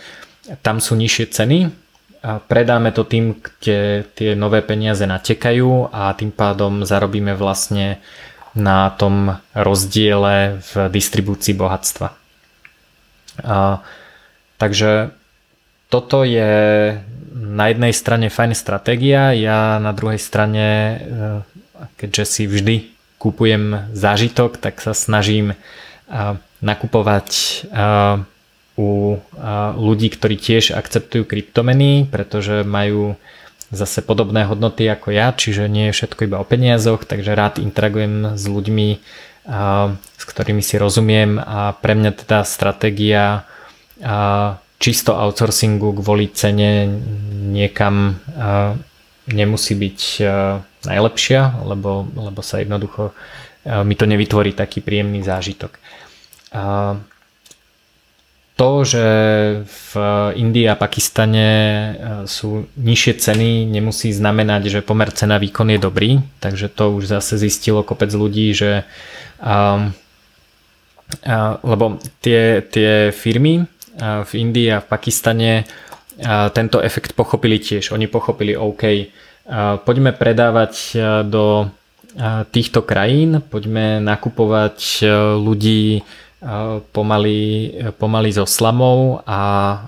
tam sú nižšie ceny predáme to tým, kde tie nové peniaze natekajú a tým pádom zarobíme vlastne na tom rozdiele v distribúcii bohatstva. A, takže toto je na jednej strane fajn stratégia, ja na druhej strane, e, keďže si vždy kupujem zážitok, tak sa snažím nakupovať u ľudí, ktorí tiež akceptujú kryptomeny, pretože majú zase podobné hodnoty ako ja, čiže nie je všetko iba o peniazoch, takže rád interagujem s ľuďmi, s ktorými si rozumiem a pre mňa teda stratégia čisto outsourcingu kvôli cene niekam nemusí byť najlepšia, lebo, lebo sa jednoducho mi to nevytvorí taký príjemný zážitok. To, že v Indii a Pakistane e, sú nižšie ceny, nemusí znamenať, že pomer cena výkon je dobrý, takže to už zase zistilo kopec ľudí, že a, a, lebo tie, tie firmy v Indii a v Pakistane a tento efekt pochopili tiež. Oni pochopili, OK, poďme predávať do týchto krajín, poďme nakupovať ľudí pomaly, pomaly so slamou a,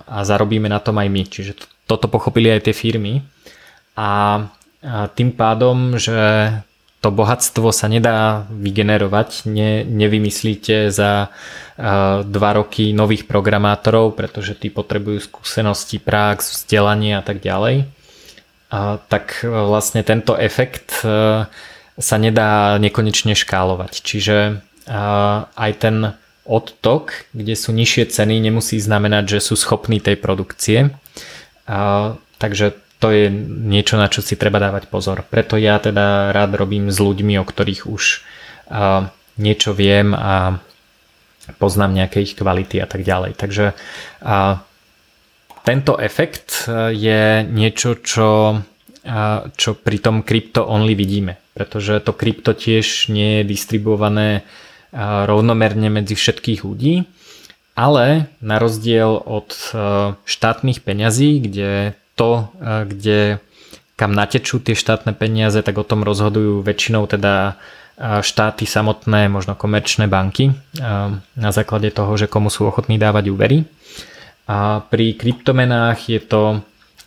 a zarobíme na tom aj my. Čiže toto pochopili aj tie firmy. A, a tým pádom, že to bohatstvo sa nedá vygenerovať, ne, nevymyslíte za uh, dva roky nových programátorov, pretože tí potrebujú skúsenosti, prax, vzdelanie a tak ďalej tak e, vlastne tento efekt e, sa nedá nekonečne škálovať. Čiže e, aj ten odtok, kde sú nižšie ceny, nemusí znamenať, že sú schopní tej produkcie. Takže to je niečo, na čo si treba dávať pozor. Preto ja teda rád robím s ľuďmi, o ktorých už niečo viem a poznám nejaké ich kvality a tak ďalej. Takže tento efekt e, je niečo, čo, čo pri tom krypto only vidíme, pretože to krypto tiež nie je distribuované rovnomerne medzi všetkých ľudí, ale na rozdiel od e, štátnych peňazí, kde to, e, kde kam natečú tie štátne peniaze, tak o tom rozhodujú väčšinou teda štáty samotné, možno komerčné banky na základe toho, že komu sú ochotní dávať úvery. A pri kryptomenách je to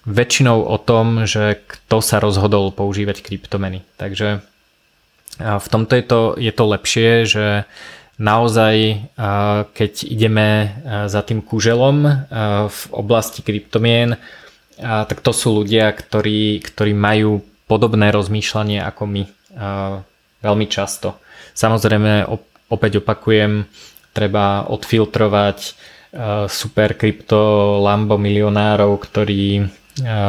väčšinou o tom, že kto sa rozhodol používať kryptomeny. Takže v tomto je to, je to lepšie, že naozaj keď ideme za tým kúželom v oblasti kryptomien, tak to sú ľudia, ktorí, ktorí majú podobné rozmýšľanie ako my veľmi často. Samozrejme, opäť opakujem, treba odfiltrovať super krypto lambo milionárov, ktorí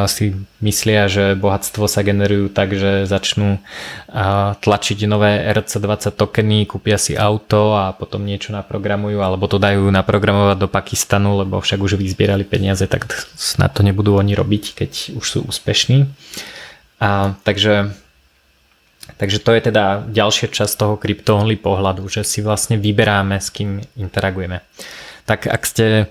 si myslia, že bohatstvo sa generujú tak, že začnú tlačiť nové RC20 tokeny, kúpia si auto a potom niečo naprogramujú, alebo to dajú naprogramovať do Pakistanu, lebo však už vyzbierali peniaze, tak snad to nebudú oni robiť, keď už sú úspešní. A, takže, takže to je teda ďalšia časť toho krypto-only pohľadu, že si vlastne vyberáme, s kým interagujeme. Tak ak ste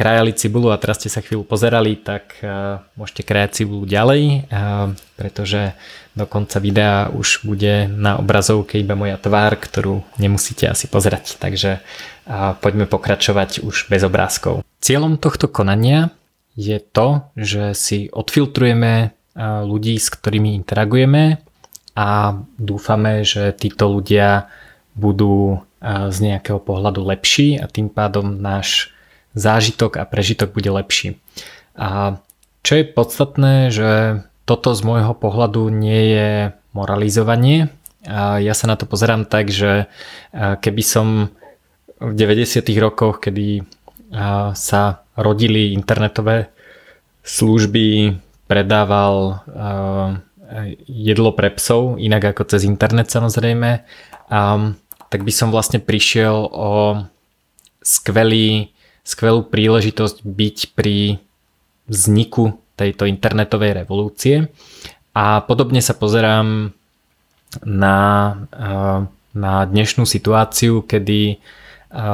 krajali cibulu a teraz ste sa chvíľu pozerali, tak uh, môžete krajať cibulu ďalej, uh, pretože do konca videa už bude na obrazovke iba moja tvár, ktorú nemusíte asi pozerať. Takže uh, poďme pokračovať už bez obrázkov. Cieľom tohto konania je to, že si odfiltrujeme ľudí, s ktorými interagujeme a dúfame, že títo ľudia budú z nejakého pohľadu lepší a tým pádom náš zážitok a prežitok bude lepší. A čo je podstatné, že toto z môjho pohľadu nie je moralizovanie. Ja sa na to pozerám tak, že keby som v 90. rokoch, kedy sa rodili internetové služby, predával jedlo pre psov, inak ako cez internet samozrejme, tak by som vlastne prišiel o skvelý skvelú príležitosť byť pri vzniku tejto internetovej revolúcie. A podobne sa pozerám na, eh, na dnešnú situáciu, kedy eh,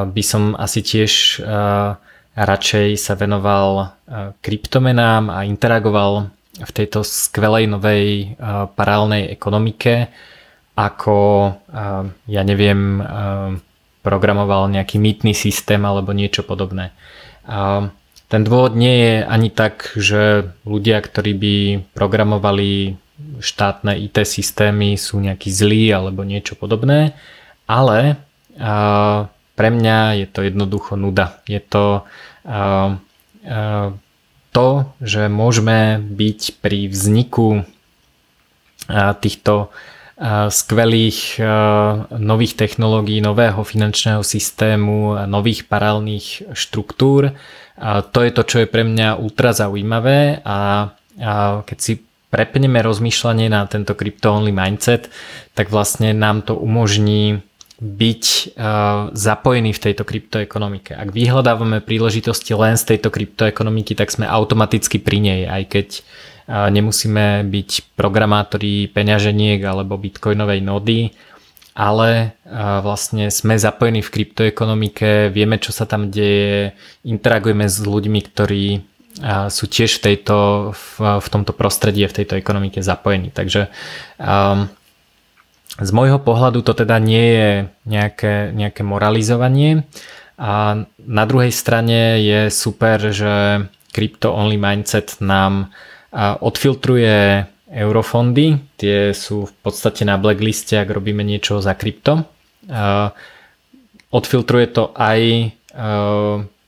by som asi tiež eh, radšej sa venoval kryptomenám a interagoval v tejto skvelej novej paralelnej ekonomike ako ja neviem programoval nejaký mýtny systém alebo niečo podobné. A ten dôvod nie je ani tak, že ľudia, ktorí by programovali štátne IT systémy sú nejakí zlí alebo niečo podobné, ale a, pre mňa je to jednoducho nuda. Je to a, a, to, že môžeme byť pri vzniku týchto skvelých nových technológií, nového finančného systému, nových paralelných štruktúr. To je to, čo je pre mňa ultra zaujímavé a keď si prepneme rozmýšľanie na tento crypto-only mindset, tak vlastne nám to umožní byť zapojený v tejto kryptoekonomike. Ak vyhľadávame príležitosti len z tejto kryptoekonomiky, tak sme automaticky pri nej, aj keď nemusíme byť programátori peňaženiek alebo bitcoinovej nody, ale vlastne sme zapojení v kryptoekonomike, vieme čo sa tam deje, interagujeme s ľuďmi, ktorí sú tiež v, tejto, v, tomto prostredí a v tejto ekonomike zapojení. Takže um, z môjho pohľadu to teda nie je nejaké, nejaké moralizovanie a na druhej strane je super, že crypto only mindset nám odfiltruje eurofondy, tie sú v podstate na blackliste, ak robíme niečo za krypto. Odfiltruje to aj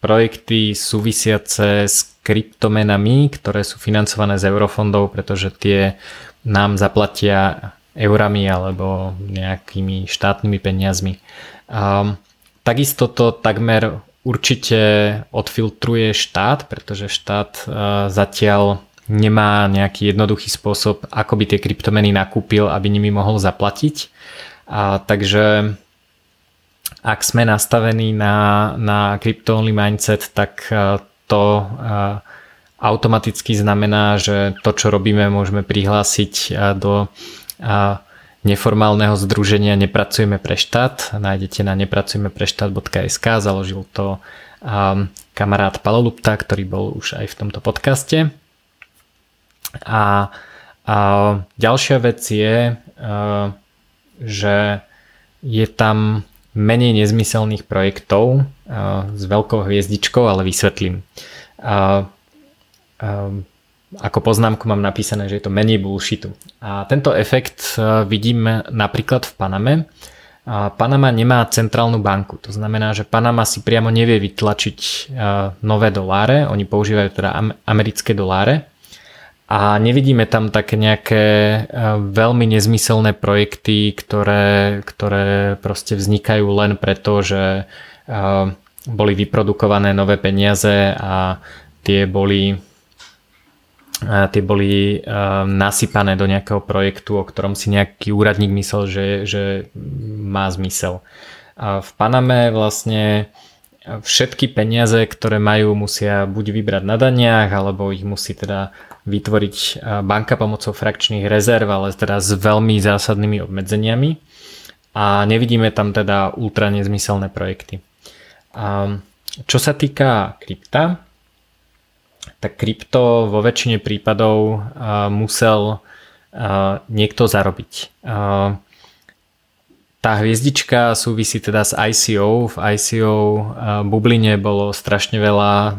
projekty súvisiace s kryptomenami, ktoré sú financované z eurofondov, pretože tie nám zaplatia eurami alebo nejakými štátnymi peniazmi. Takisto to takmer určite odfiltruje štát, pretože štát zatiaľ nemá nejaký jednoduchý spôsob, ako by tie kryptomeny nakúpil, aby nimi mohol zaplatiť. A, takže ak sme nastavení na, na crypto-only mindset, tak to automaticky znamená, že to, čo robíme, môžeme prihlásiť do neformálneho združenia Nepracujeme pre štát. Nájdete na nepracujeme-pre-štát.sk, založil to kamarát Palolupta, ktorý bol už aj v tomto podcaste. A, a ďalšia vec je, že je tam menej nezmyselných projektov s veľkou hviezdičkou, ale vysvetlím. Ako poznámku mám napísané, že je to menej bullshitu. A tento efekt vidím napríklad v Paname, Panama nemá centrálnu banku, to znamená, že Panama si priamo nevie vytlačiť nové doláre, oni používajú teda americké doláre a nevidíme tam také nejaké veľmi nezmyselné projekty, ktoré, ktoré proste vznikajú len preto, že boli vyprodukované nové peniaze a tie boli tie boli nasypané do nejakého projektu, o ktorom si nejaký úradník myslel, že, že má zmysel. A v Paname vlastne všetky peniaze, ktoré majú, musia buď vybrať na daniach, alebo ich musí teda vytvoriť banka pomocou frakčných rezerv, ale teda s veľmi zásadnými obmedzeniami. A nevidíme tam teda ultra nezmyselné projekty. A čo sa týka krypta, tak krypto vo väčšine prípadov musel niekto zarobiť. Tá hviezdička súvisí teda s ICO. V ICO bubline bolo strašne veľa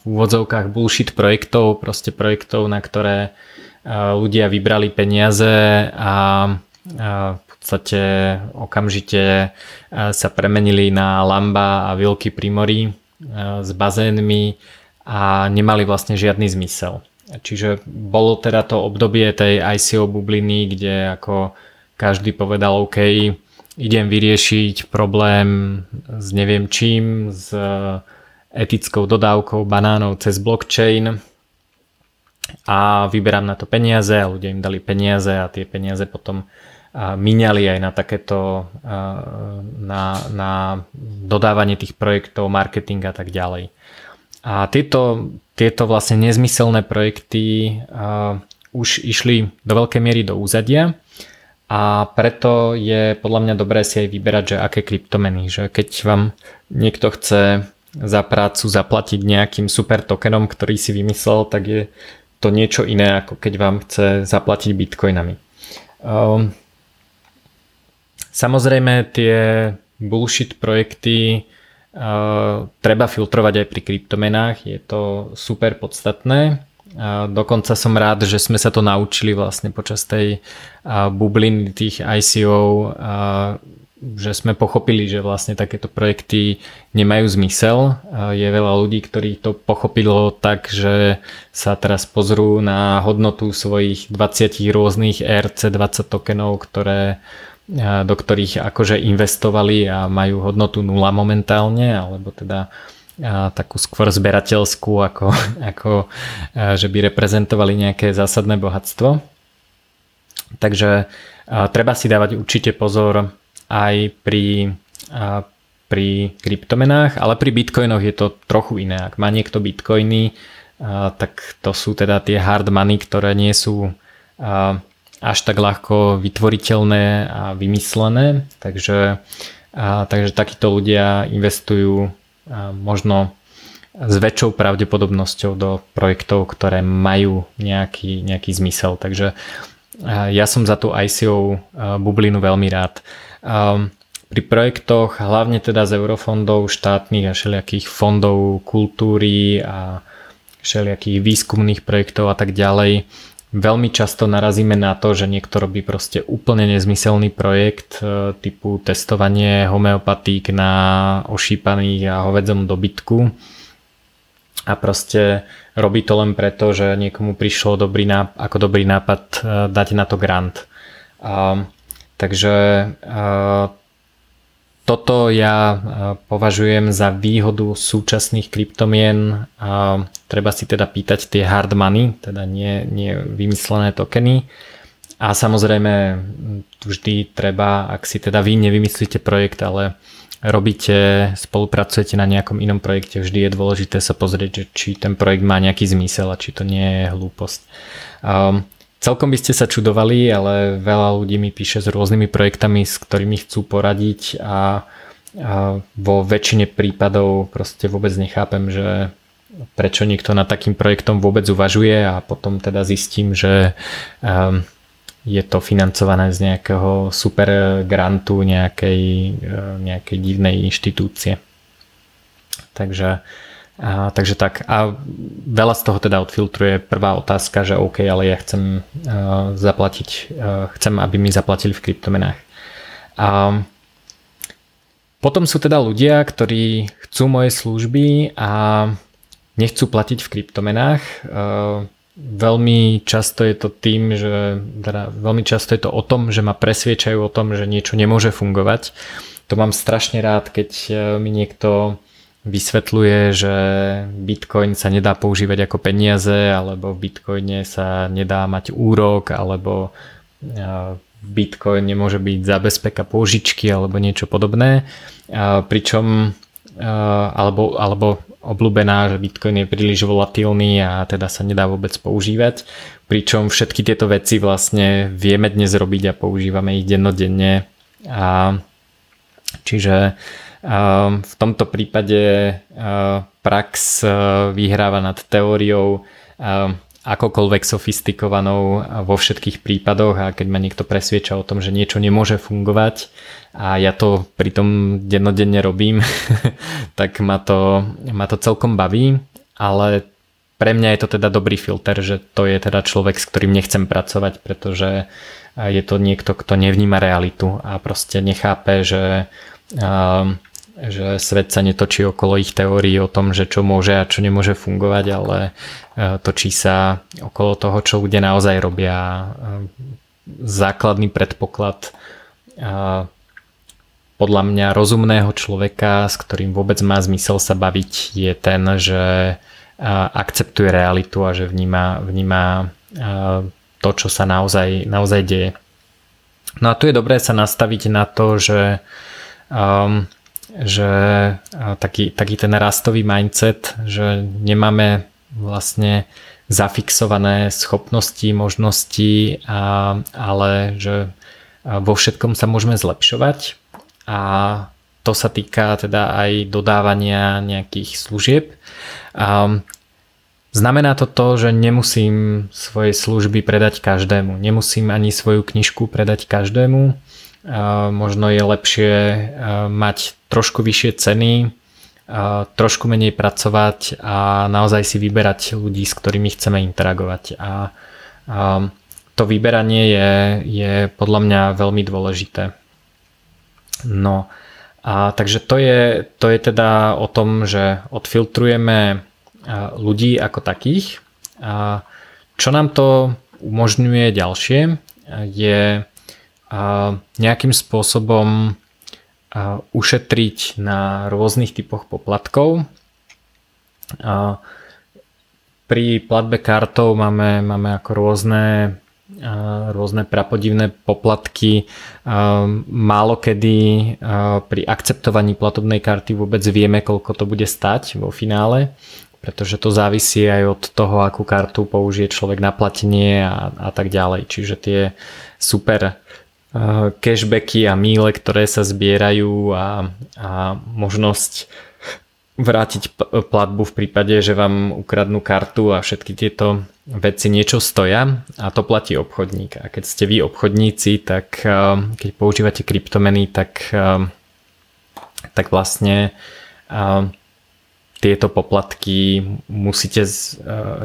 v úvodzovkách bullshit projektov, proste projektov, na ktoré ľudia vybrali peniaze a v podstate okamžite sa premenili na Lamba a Vilky Primory s bazénmi a nemali vlastne žiadny zmysel. Čiže bolo teda to obdobie tej ICO bubliny, kde ako každý povedal OK, idem vyriešiť problém s neviem čím, s etickou dodávkou banánov cez blockchain a vyberám na to peniaze a ľudia im dali peniaze a tie peniaze potom míňali aj na takéto na, na dodávanie tých projektov, marketing a tak ďalej. A tieto, tieto vlastne nezmyselné projekty už išli do veľkej miery do úzadia a preto je podľa mňa dobré si aj vyberať, že aké kryptomeny, že keď vám niekto chce za prácu zaplatiť nejakým super tokenom, ktorý si vymyslel, tak je to niečo iné, ako keď vám chce zaplatiť bitcoinami. Um, samozrejme tie bullshit projekty treba filtrovať aj pri kryptomenách, je to super podstatné. Dokonca som rád, že sme sa to naučili vlastne počas tej bubliny tých ICO, že sme pochopili, že vlastne takéto projekty nemajú zmysel. Je veľa ľudí, ktorí to pochopilo tak, že sa teraz pozrú na hodnotu svojich 20 rôznych ERC20 tokenov, ktoré do ktorých akože investovali a majú hodnotu nula momentálne, alebo teda takú skôr zberateľskú, ako, (laughs) ako že by reprezentovali nejaké zásadné bohatstvo. Takže treba si dávať určite pozor aj pri, pri kryptomenách, ale pri bitcoinoch je to trochu iné. Ak má niekto bitcoiny, tak to sú teda tie hard money, ktoré nie sú až tak ľahko vytvoriteľné a vymyslené, takže, a, takže takíto ľudia investujú a, možno s väčšou pravdepodobnosťou do projektov, ktoré majú nejaký, nejaký zmysel. Takže ja som za tú ICO bublinu veľmi rád. Pri projektoch, hlavne teda z eurofondov, štátnych a všelijakých fondov kultúry a všelijakých výskumných projektov a tak ďalej, Veľmi často narazíme na to, že niekto robí proste úplne nezmyselný projekt e, typu testovanie homeopatík na ošípaných a hovedzom dobytku a proste robí to len preto, že niekomu prišlo dobrý nápad, ako dobrý nápad e, dať na to grant. A, takže a, toto ja e, považujem za výhodu súčasných kryptomien a treba si teda pýtať tie hard money, teda nie, nie vymyslené tokeny. A samozrejme vždy treba, ak si teda vy nevymyslíte projekt, ale robíte, spolupracujete na nejakom inom projekte, vždy je dôležité sa pozrieť, či ten projekt má nejaký zmysel a či to nie je hlúposť. Um, Celkom by ste sa čudovali, ale veľa ľudí mi píše s rôznymi projektami, s ktorými chcú poradiť a, a vo väčšine prípadov proste vôbec nechápem, že prečo niekto nad takým projektom vôbec uvažuje a potom teda zistím, že um, je to financované z nejakého super grantu nejakej, nejakej divnej inštitúcie. Takže a, takže tak. A veľa z toho teda odfiltruje prvá otázka, že OK, ale ja chcem uh, zaplatiť, uh, chcem, aby mi zaplatili v kryptomenách. A Potom sú teda ľudia, ktorí chcú moje služby a nechcú platiť v kryptomenách. Veľmi často je to tým, že teda veľmi často je to o tom, že ma presviečajú o tom, že niečo nemôže fungovať. To mám strašne rád, keď mi niekto vysvetľuje, že Bitcoin sa nedá používať ako peniaze, alebo v Bitcoine sa nedá mať úrok, alebo Bitcoin nemôže byť zabezpeka pôžičky alebo niečo podobné. Pričom alebo, alebo obľúbená, že Bitcoin je príliš volatilný a teda sa nedá vôbec používať. Pričom všetky tieto veci vlastne vieme dnes robiť a používame ich dennodenne. A čiže v tomto prípade prax vyhráva nad teóriou akokoľvek sofistikovanou vo všetkých prípadoch a keď ma niekto presvieča o tom, že niečo nemôže fungovať a ja to pritom dennodenne robím, (laughs) tak ma to, ma to celkom baví, ale pre mňa je to teda dobrý filter, že to je teda človek, s ktorým nechcem pracovať, pretože je to niekto, kto nevníma realitu a proste nechápe, že že svet sa netočí okolo ich teórií o tom, že čo môže a čo nemôže fungovať, ale e, točí sa okolo toho, čo ľudia naozaj robia. E, základný predpoklad e, podľa mňa rozumného človeka, s ktorým vôbec má zmysel sa baviť, je ten, že akceptuje realitu a že vníma, vníma to, čo sa naozaj, naozaj deje. No a tu je dobré sa nastaviť na to, že um, že taký, taký ten rastový mindset, že nemáme vlastne zafixované schopnosti, možnosti, a, ale že vo všetkom sa môžeme zlepšovať. A to sa týka teda aj dodávania nejakých služieb. A znamená to to, že nemusím svoje služby predať každému, nemusím ani svoju knižku predať každému, možno je lepšie mať trošku vyššie ceny, trošku menej pracovať a naozaj si vyberať ľudí, s ktorými chceme interagovať. A to vyberanie je, je podľa mňa veľmi dôležité. No, a takže to je, to je teda o tom, že odfiltrujeme ľudí ako takých. A čo nám to umožňuje ďalšie, je nejakým spôsobom ušetriť na rôznych typoch poplatkov. Pri platbe kartou máme, máme ako rôzne rôzne prapodivné poplatky. Málo kedy pri akceptovaní platobnej karty vôbec vieme, koľko to bude stať vo finále, pretože to závisí aj od toho, akú kartu použije človek na platenie a, a tak ďalej. Čiže tie super cashbacky a míle, ktoré sa zbierajú a, a možnosť vrátiť platbu v prípade, že vám ukradnú kartu a všetky tieto veci niečo stoja a to platí obchodník. A keď ste vy obchodníci, tak keď používate kryptomeny, tak, tak vlastne tieto poplatky musíte,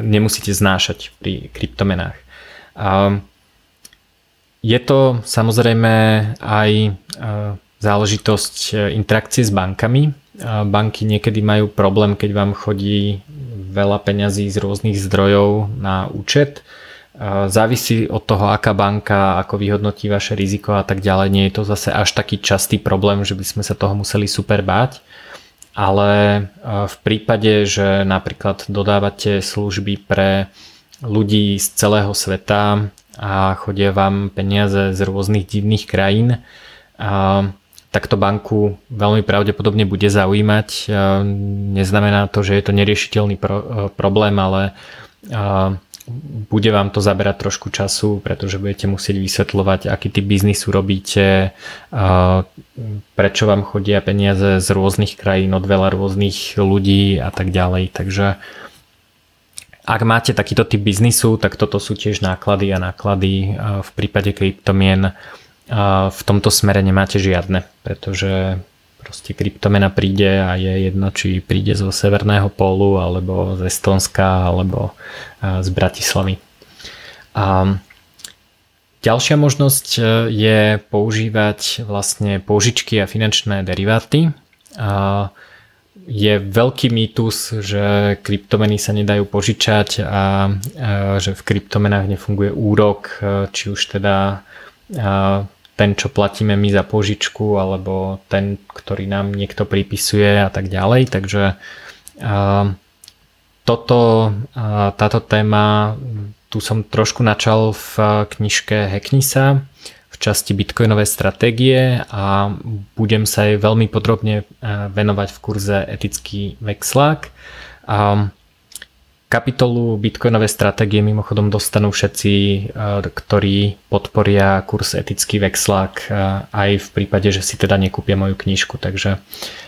nemusíte znášať pri kryptomenách. Je to samozrejme aj e, záležitosť e, interakcie s bankami. E, banky niekedy majú problém, keď vám chodí veľa peňazí z rôznych zdrojov na účet. Závisí od toho, aká banka, ako vyhodnotí vaše riziko a tak ďalej. Nie je to zase až taký častý problém, že by sme sa toho museli super báť. Ale v prípade, že napríklad dodávate služby pre ľudí z celého sveta, a chodia vám peniaze z rôznych divných krajín, a takto banku veľmi pravdepodobne bude zaujímať. Neznamená to, že je to neriešiteľný pro, problém, ale bude vám to zaberať trošku času, pretože budete musieť vysvetľovať, aký typ biznisu robíte, prečo vám chodia peniaze z rôznych krajín od veľa rôznych ľudí a tak ďalej. Takže ak máte takýto typ biznisu, tak toto sú tiež náklady a náklady v prípade kryptomien v tomto smere nemáte žiadne, pretože proste kryptomena príde a je jedno, či príde zo Severného pólu, alebo z Estonska, alebo z Bratislavy. A Ďalšia možnosť je používať vlastne požičky a finančné deriváty. Je veľký mýtus, že kryptomeny sa nedajú požičať a že v kryptomenách nefunguje úrok, či už teda ten, čo platíme my za požičku, alebo ten, ktorý nám niekto pripisuje a tak ďalej. Takže toto, táto téma, tu som trošku načal v knižke Hacknisa v časti Bitcoinové stratégie a budem sa jej veľmi podrobne venovať v kurze Etický vexlák. Kapitolu Bitcoinové stratégie mimochodom dostanú všetci, eh, ktorí podporia kurz etický vexlák eh, aj v prípade, že si teda nekúpia moju knižku. Takže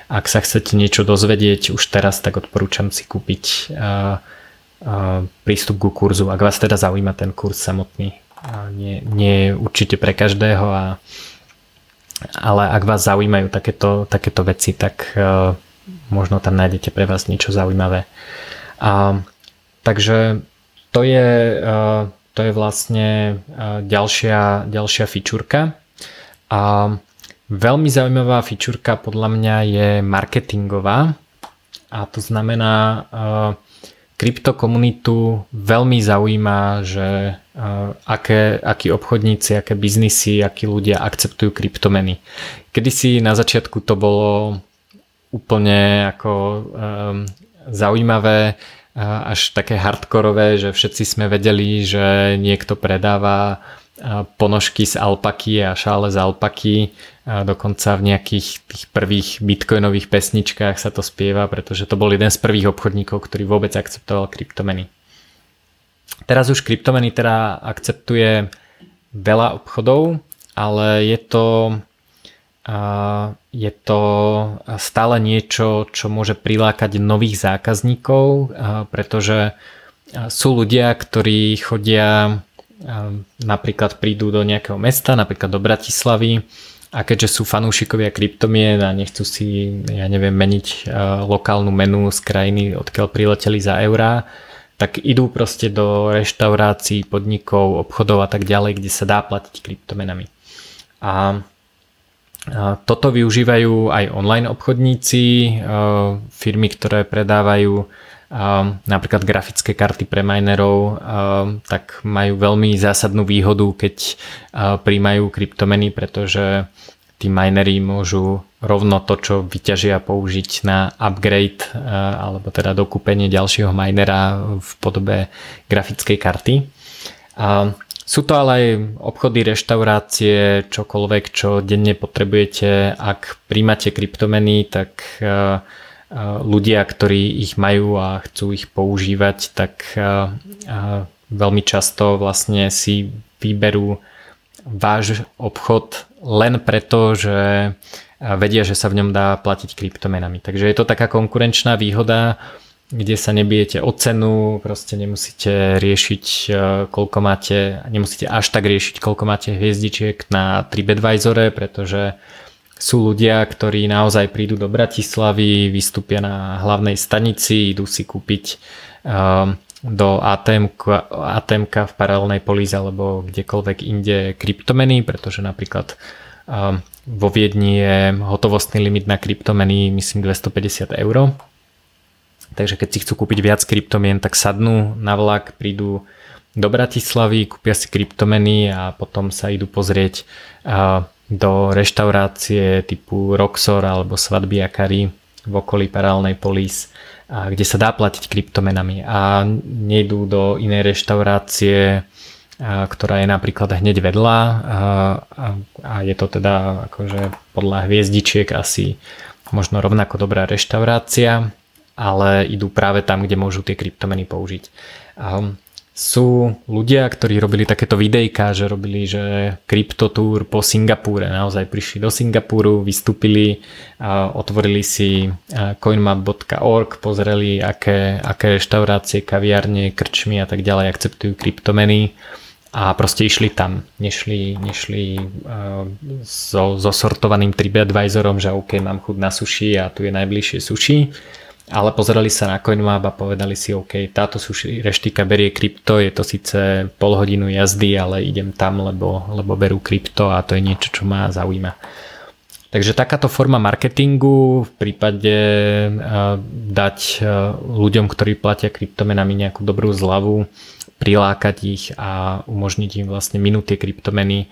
ak sa chcete niečo dozvedieť už teraz, tak odporúčam si kúpiť prístup ku kurzu, ak vás teda zaujíma ten kurz samotný. Nie, nie je určite pre každého, a, ale ak vás zaujímajú takéto, takéto veci, tak možno tam nájdete pre vás niečo zaujímavé. A Takže to je, eh, to je vlastne eh, ďalšia, ďalšia fičurka. A veľmi zaujímavá fičurka podľa mňa je marketingová. A to znamená, kryptokomunitu veľmi zaujíma, že aké, akí obchodníci, aké biznisy, akí ľudia akceptujú kryptomeny. Kedysi na začiatku to bolo úplne ako um, zaujímavé až také hardkorové, že všetci sme vedeli, že niekto predáva ponožky z alpaky a šále z alpaky. A dokonca v nejakých tých prvých bitcoinových pesničkách sa to spieva, pretože to bol jeden z prvých obchodníkov, ktorý vôbec akceptoval kryptomeny. Teraz už kryptomeny teda akceptuje veľa obchodov, ale je to je to stále niečo, čo môže prilákať nových zákazníkov, pretože sú ľudia, ktorí chodia, napríklad prídu do nejakého mesta, napríklad do Bratislavy a keďže sú fanúšikovia kryptomien a nechcú si, ja neviem, meniť lokálnu menu z krajiny, odkiaľ prileteli za eurá, tak idú proste do reštaurácií, podnikov, obchodov a tak ďalej, kde sa dá platiť kryptomenami. A toto využívajú aj online obchodníci, firmy, ktoré predávajú napríklad grafické karty pre minerov, tak majú veľmi zásadnú výhodu, keď príjmajú kryptomeny, pretože tí minery môžu rovno to, čo vyťažia použiť na upgrade alebo teda dokúpenie ďalšieho minera v podobe grafickej karty. Sú to ale aj obchody, reštaurácie, čokoľvek, čo denne potrebujete. Ak príjmate kryptomeny, tak e, e, ľudia, ktorí ich majú a chcú ich používať, tak veľmi často vlastne si vyberú váš obchod len preto, že vedia, že sa v ňom dá platiť kryptomenami. Takže je to taká konkurenčná výhoda, kde sa nebijete o cenu, proste nemusíte riešiť e, koľko máte, nemusíte až tak riešiť koľko máte hviezdičiek na TripAdvisore, pretože sú ľudia, ktorí naozaj prídu do Bratislavy, vystúpia na hlavnej stanici, idú si kúpiť um, do ATM, ATM v paralelnej políze alebo kdekoľvek inde kryptomeny, pretože napríklad um, vo Viedni je hotovostný limit na kryptomeny myslím 250 eur. Takže keď si chcú kúpiť viac kryptomien, tak sadnú na vlak, prídu do Bratislavy, kúpia si kryptomeny a potom sa idú pozrieť do reštaurácie typu Roxor alebo Svadby Akari v okolí paralelnej polis, kde sa dá platiť kryptomenami a nejdú do inej reštaurácie, ktorá je napríklad hneď vedľa a je to teda akože podľa hviezdičiek asi možno rovnako dobrá reštaurácia ale idú práve tam, kde môžu tie kryptomeny použiť. Um, sú ľudia, ktorí robili takéto videjka, že robili, že kryptotúr po Singapúre. Naozaj prišli do Singapúru, vystúpili, otvorili si coinmap.org, pozreli, aké, aké reštaurácie, kaviarne, krčmy a tak ďalej akceptujú kryptomeny a proste išli tam. Nešli, nešli so, so sortovaným TripAdvisorom, že OK, mám chud na suši a tu je najbližšie suši ale pozerali sa na CoinMap a povedali si, OK, táto sú reštika berie krypto, je to síce pol hodinu jazdy, ale idem tam, lebo, lebo berú krypto a to je niečo, čo ma zaujíma. Takže takáto forma marketingu v prípade dať ľuďom, ktorí platia kryptomenami nejakú dobrú zľavu, prilákať ich a umožniť im vlastne minúť tie kryptomeny,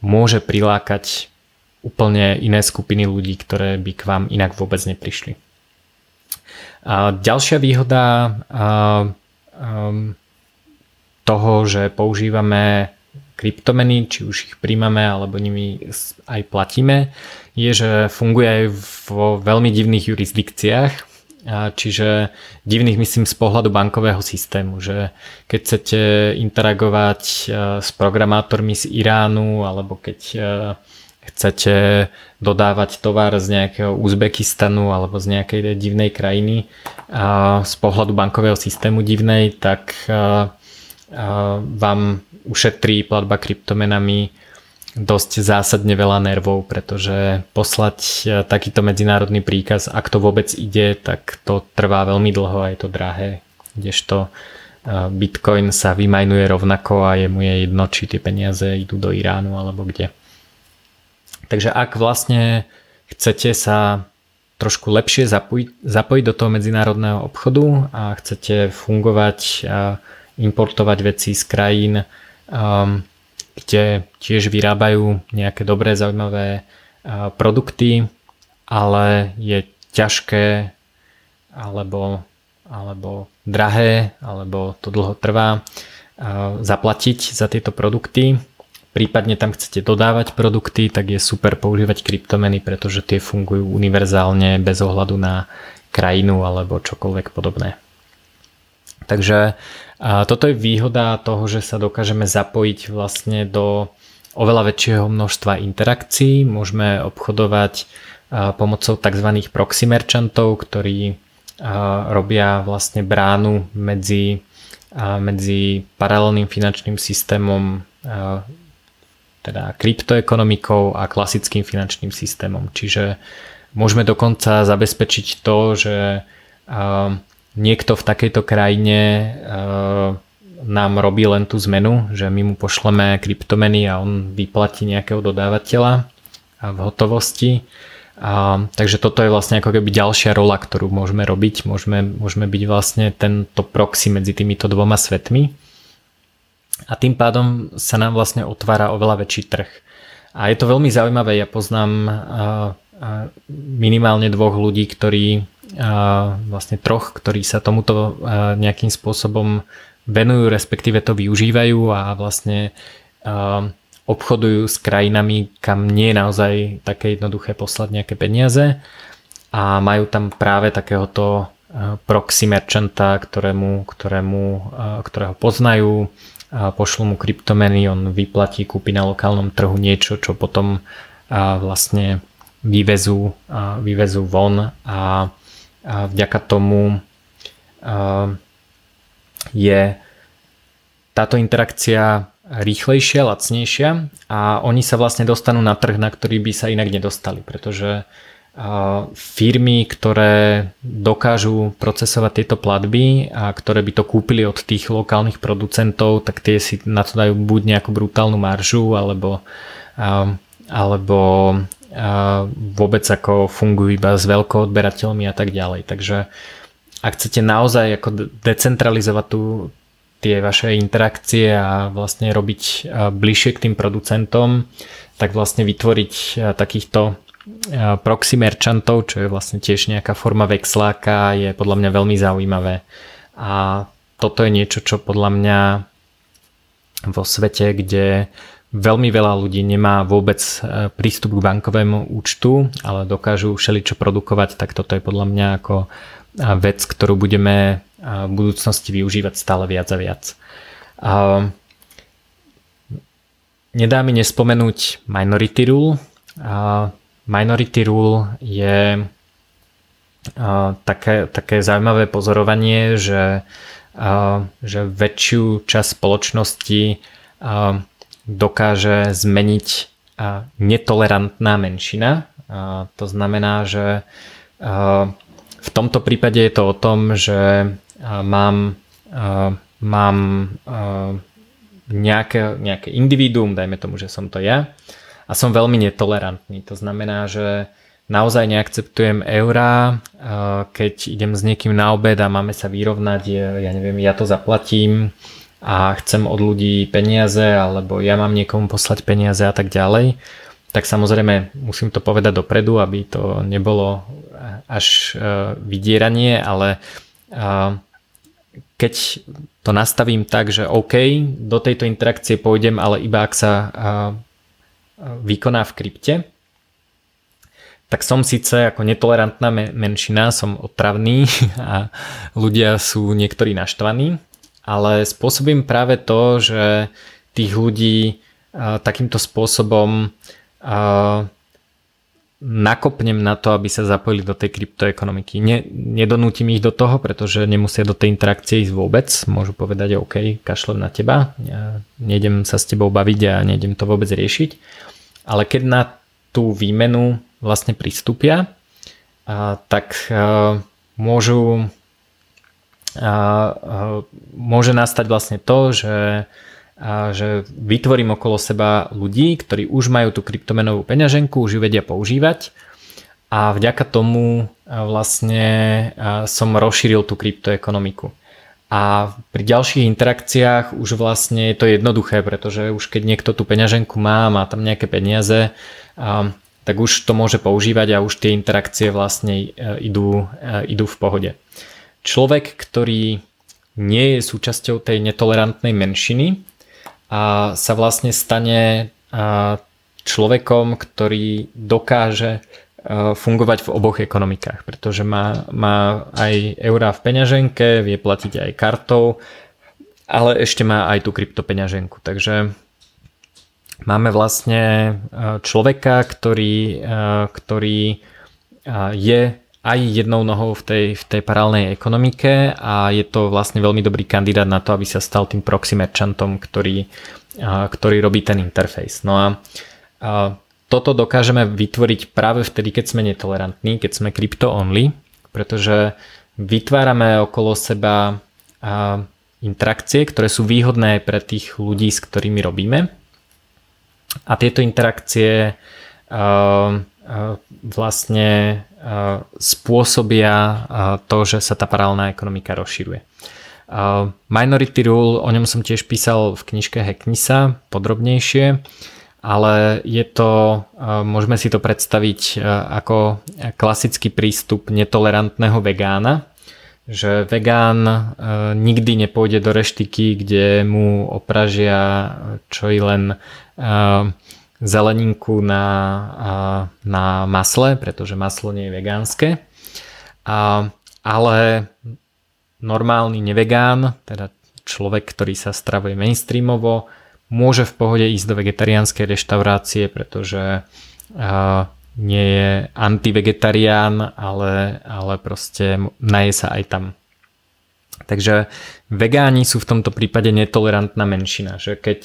môže prilákať úplne iné skupiny ľudí, ktoré by k vám inak vôbec neprišli. A ďalšia výhoda a, toho, že používame kryptomeny, či už ich príjmame alebo nimi aj platíme, je, že funguje aj vo veľmi divných jurisdikciách, čiže divných myslím z pohľadu bankového systému, že keď chcete interagovať s programátormi z Iránu alebo keď chcete dodávať tovar z nejakého Uzbekistanu alebo z nejakej divnej krajiny z pohľadu bankového systému divnej, tak vám ušetrí platba kryptomenami dosť zásadne veľa nervov, pretože poslať takýto medzinárodný príkaz, ak to vôbec ide, tak to trvá veľmi dlho a je to drahé. Kdežto Bitcoin sa vymajnuje rovnako a je mu je jedno, či tie peniaze idú do Iránu alebo kde. Takže ak vlastne chcete sa trošku lepšie zapojiť, zapojiť do toho medzinárodného obchodu a chcete fungovať importovať veci z krajín, um, kde tiež vyrábajú nejaké dobré, zaujímavé uh, produkty, ale je ťažké alebo, alebo drahé, alebo to dlho trvá uh, zaplatiť za tieto produkty, prípadne tam chcete dodávať produkty, tak je super používať kryptomeny, pretože tie fungujú univerzálne bez ohľadu na krajinu alebo čokoľvek podobné. Takže toto je výhoda toho, že sa dokážeme zapojiť vlastne do oveľa väčšieho množstva interakcií. Môžeme obchodovať pomocou tzv. proxy merchantov, ktorí robia vlastne bránu medzi, medzi paralelným finančným systémom teda kryptoekonomikou a klasickým finančným systémom. Čiže môžeme dokonca zabezpečiť to, že niekto v takejto krajine nám robí len tú zmenu, že my mu pošleme kryptomeny a on vyplatí nejakého dodávateľa v hotovosti. A, takže toto je vlastne ako keby ďalšia rola, ktorú môžeme robiť. Môžeme, môžeme byť vlastne tento proxy medzi týmito dvoma svetmi a tým pádom sa nám vlastne otvára oveľa väčší trh. A je to veľmi zaujímavé, ja poznám minimálne dvoch ľudí, ktorí vlastne troch, ktorí sa tomuto nejakým spôsobom venujú, respektíve to využívajú a vlastne obchodujú s krajinami, kam nie je naozaj také jednoduché poslať nejaké peniaze. A majú tam práve takéhoto proxy merchanta, ktorému, ktorému, ktorého poznajú, a pošlu mu kryptomeny, on vyplatí, kúpi na lokálnom trhu niečo, čo potom vlastne vyvezú, vyvezú von a, vďaka tomu je táto interakcia rýchlejšia, lacnejšia a oni sa vlastne dostanú na trh, na ktorý by sa inak nedostali, pretože firmy, ktoré dokážu procesovať tieto platby a ktoré by to kúpili od tých lokálnych producentov, tak tie si na to dajú buď nejakú brutálnu maržu alebo, alebo vôbec ako fungujú iba s veľkoodberateľmi a tak ďalej. Takže ak chcete naozaj ako decentralizovať tú, tie vaše interakcie a vlastne robiť bližšie k tým producentom, tak vlastne vytvoriť takýchto proxy merchantov, čo je vlastne tiež nejaká forma vexláka, je podľa mňa veľmi zaujímavé. A toto je niečo, čo podľa mňa vo svete, kde veľmi veľa ľudí nemá vôbec e, prístup k bankovému účtu, ale dokážu všeličo produkovať, tak toto je podľa mňa ako e, vec, ktorú budeme e, v budúcnosti využívať stále viac a viac. Nedá mi nespomenúť Minority Rule. Minority Rule je také, také zaujímavé pozorovanie, že, že väčšiu časť spoločnosti dokáže zmeniť netolerantná menšina. To znamená, že v tomto prípade je to o tom, že mám, mám nejaké, nejaké individuum, dajme tomu, že som to ja, a som veľmi netolerantný. To znamená, že naozaj neakceptujem eurá, keď idem s niekým na obed a máme sa vyrovnať, ja neviem, ja to zaplatím a chcem od ľudí peniaze alebo ja mám niekomu poslať peniaze a tak ďalej, tak samozrejme musím to povedať dopredu, aby to nebolo až e, vydieranie, ale keď to nastavím tak, že OK, do tejto interakcie pôjdem, ale iba ak sa vykoná v krypte, tak som síce ako netolerantná menšina, som otravný (laughs) a ľudia sú niektorí naštvaní, ale spôsobím práve to, že tých ľudí takýmto spôsobom nakopnem na to, aby sa zapojili do tej kryptoekonomiky. Ne, nedonútim ich do toho, pretože nemusia do tej interakcie ísť vôbec. Môžu povedať, OK, kašlem na teba, ja nejdem sa s tebou baviť a nejdem to vôbec riešiť. Ale keď na tú výmenu vlastne pristúpia, a, tak a, môžu a, a, môže nastať vlastne to, že a že vytvorím okolo seba ľudí, ktorí už majú tú kryptomenovú peňaženku, už ju vedia používať a vďaka tomu vlastne som rozšíril tú kryptoekonomiku. A pri ďalších interakciách už vlastne je to jednoduché, pretože už keď niekto tú peňaženku má, má tam nejaké peniaze, tak už to môže používať a už tie interakcie vlastne e, idú, e, idú v pohode. Človek, ktorý nie je súčasťou tej netolerantnej menšiny, a sa vlastne stane človekom, ktorý dokáže fungovať v oboch ekonomikách, pretože má, má aj eurá v peňaženke, vie platiť aj kartou, ale ešte má aj tú kryptopeňaženku. Takže máme vlastne človeka, ktorý, ktorý je aj jednou nohou v tej, v tej paralelnej ekonomike a je to vlastne veľmi dobrý kandidát na to, aby sa stal tým proxy merchantom, ktorý, ktorý robí ten interface. No a, a toto dokážeme vytvoriť práve vtedy, keď sme netolerantní, keď sme crypto only, pretože vytvárame okolo seba interakcie, ktoré sú výhodné pre tých ľudí, s ktorými robíme. A tieto interakcie vlastne spôsobia to, že sa tá paralelná ekonomika rozširuje. Minority Rule, o ňom som tiež písal v knižke Hacknisa podrobnejšie, ale je to, môžeme si to predstaviť ako klasický prístup netolerantného vegána, že vegán nikdy nepôjde do reštiky, kde mu opražia čo i len zeleninku na, na masle, pretože maslo nie je vegánske. Ale normálny nevegán, teda človek, ktorý sa stravuje mainstreamovo, môže v pohode ísť do vegetariánskej reštaurácie, pretože nie je antivegetarián, ale, ale proste naje sa aj tam. Takže vegáni sú v tomto prípade netolerantná menšina, že keď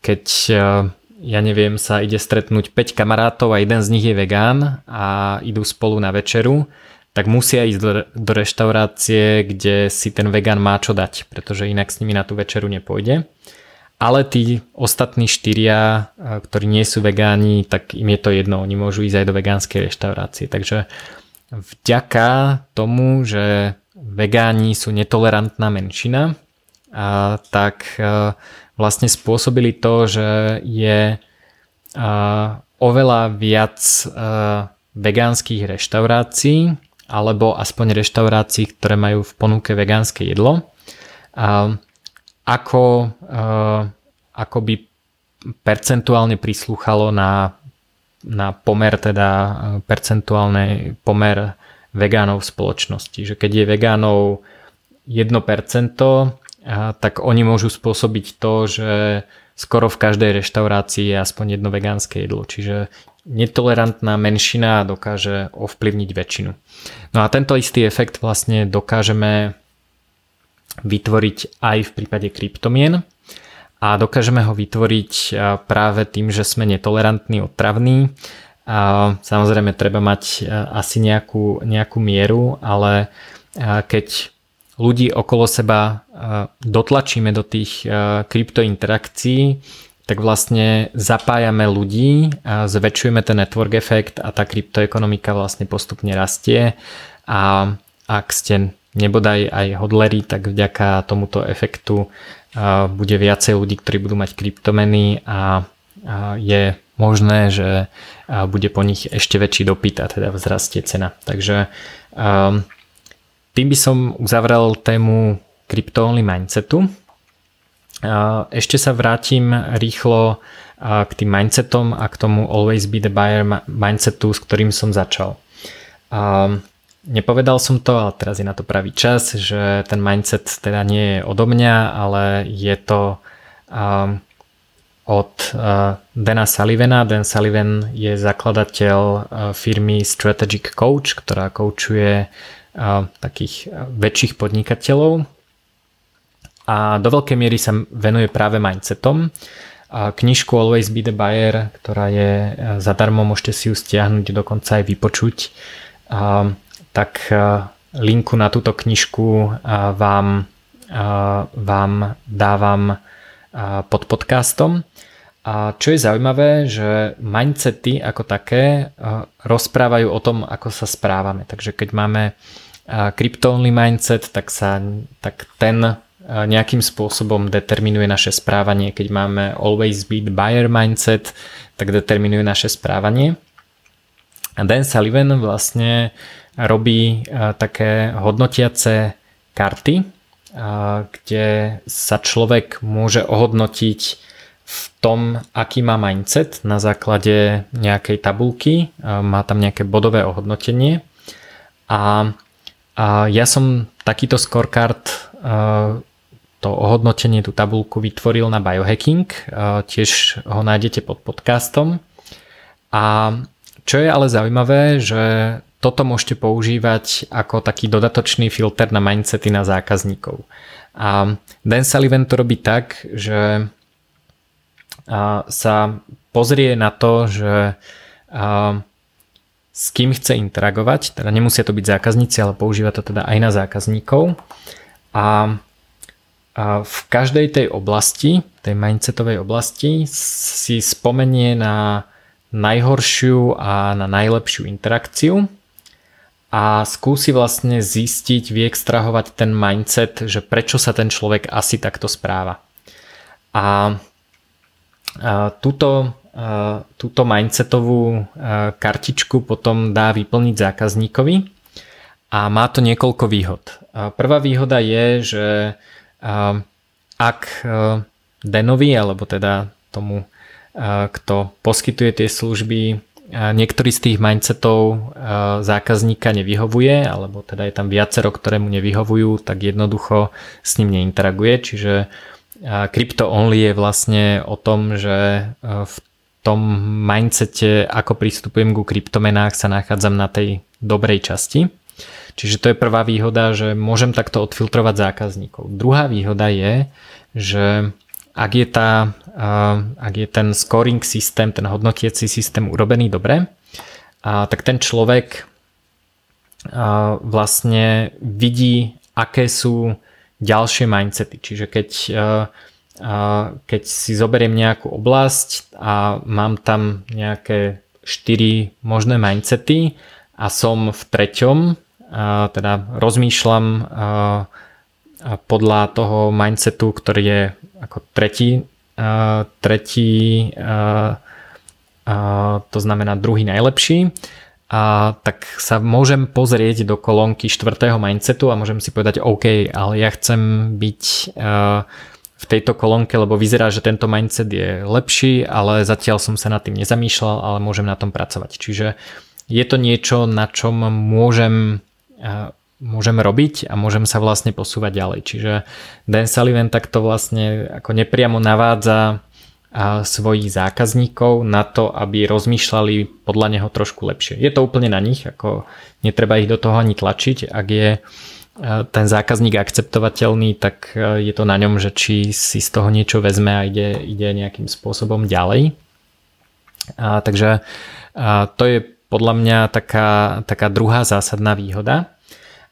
keď e, ja neviem, sa ide stretnúť 5 kamarátov a jeden z nich je vegán a idú spolu na večeru, tak musia ísť do, reštaurácie, kde si ten vegán má čo dať, pretože inak s nimi na tú večeru nepôjde. Ale tí ostatní štyria, e, ktorí nie sú vegáni, tak im je to jedno, oni môžu ísť aj do vegánskej reštaurácie. Takže vďaka tomu, že vegáni sú netolerantná menšina, a tak e, vlastne spôsobili to, že je oveľa viac vegánskych reštaurácií alebo aspoň reštaurácií, ktoré majú v ponuke vegánske jedlo. Ako, ako by percentuálne prislúchalo na, na pomer, teda percentuálny pomer vegánov v spoločnosti. Že keď je vegánov 1%, tak oni môžu spôsobiť to, že skoro v každej reštaurácii je aspoň jedno vegánske jedlo. Čiže netolerantná menšina dokáže ovplyvniť väčšinu. No a tento istý efekt vlastne dokážeme vytvoriť aj v prípade kryptomien a dokážeme ho vytvoriť práve tým, že sme netolerantní, otravní A samozrejme treba mať asi nejakú, nejakú mieru, ale keď ľudí okolo seba dotlačíme do tých kryptointerakcií, tak vlastne zapájame ľudí zväčšujeme ten network efekt a tá kryptoekonomika vlastne postupne rastie a ak ste nebodaj aj hodleri, tak vďaka tomuto efektu bude viacej ľudí, ktorí budú mať kryptomeny a je možné, že bude po nich ešte väčší dopyt a teda vzrastie cena. Takže tým by som uzavrel tému krypto-only mindsetu. Ešte sa vrátim rýchlo k tým mindsetom a k tomu always be the buyer mindsetu, s ktorým som začal. Nepovedal som to, ale teraz je na to pravý čas, že ten mindset teda nie je odo mňa, ale je to od Dana Sullivana. Dan Sullivan je zakladateľ firmy Strategic Coach, ktorá koučuje takých väčších podnikateľov a do veľkej miery sa venuje práve mindsetom. Knižku Always Be the Buyer, ktorá je e, zadarmo, môžete si ju stiahnuť, dokonca aj vypočuť. Tak e, linku na túto knižku vám, vám dávam pod podcastom. A čo je zaujímavé, že mindsety ako také e, rozprávajú o tom, ako sa správame. Takže keď máme crypto-only mindset, tak, sa, tak ten nejakým spôsobom determinuje naše správanie. Keď máme always be the buyer mindset, tak determinuje naše správanie. A Dan Sullivan vlastne robí také hodnotiace karty, kde sa človek môže ohodnotiť v tom, aký má mindset na základe nejakej tabulky, má tam nejaké bodové ohodnotenie a, a ja som takýto scorecard to ohodnotenie, tú tabulku vytvoril na biohacking, tiež ho nájdete pod podcastom. A čo je ale zaujímavé, že toto môžete používať ako taký dodatočný filter na mindsety na zákazníkov. A Dan Sullivan to robí tak, že sa pozrie na to, že s kým chce interagovať, teda nemusia to byť zákazníci, ale používa to teda aj na zákazníkov. A v každej tej oblasti, tej mindsetovej oblasti si spomenie na najhoršiu a na najlepšiu interakciu a skúsi vlastne zistiť, vyextrahovať ten mindset, že prečo sa ten človek asi takto správa. A, a túto, a, túto mindsetovú kartičku potom dá vyplniť zákazníkovi a má to niekoľko výhod. A prvá výhoda je, že ak e, Denovi, alebo teda tomu, e, kto poskytuje tie služby, niektorý z tých mindsetov zákazníka nevyhovuje, alebo teda je tam viacero, ktoré mu nevyhovujú, tak jednoducho s ním neinteraguje. Čiže Crypto Only je vlastne o tom, že v tom mindsete, ako pristupujem ku kryptomenách, sa nachádzam na tej dobrej časti. Čiže to je prvá výhoda, že môžem takto odfiltrovať zákazníkov. Druhá výhoda je, že ak je, tá, ak je ten scoring systém, ten hodnotiaci systém urobený dobre, tak ten človek vlastne vidí, aké sú ďalšie mindsety. Čiže keď, keď si zoberiem nejakú oblasť a mám tam nejaké 4 možné mindsety a som v treťom, teda rozmýšľam podľa toho mindsetu, ktorý je ako tretí, tretí to znamená druhý najlepší, a tak sa môžem pozrieť do kolónky štvrtého mindsetu a môžem si povedať OK, ale ja chcem byť v tejto kolónke, lebo vyzerá, že tento mindset je lepší, ale zatiaľ som sa nad tým nezamýšľal, ale môžem na tom pracovať. Čiže je to niečo, na čom môžem môžem robiť a môžem sa vlastne posúvať ďalej. Čiže Dan Sullivan takto vlastne ako nepriamo navádza svojich zákazníkov na to, aby rozmýšľali podľa neho trošku lepšie. Je to úplne na nich, ako netreba ich do toho ani tlačiť. Ak je ten zákazník akceptovateľný, tak je to na ňom, že či si z toho niečo vezme a ide, ide nejakým spôsobom ďalej. A, takže a, to je podľa mňa taká, taká druhá zásadná výhoda.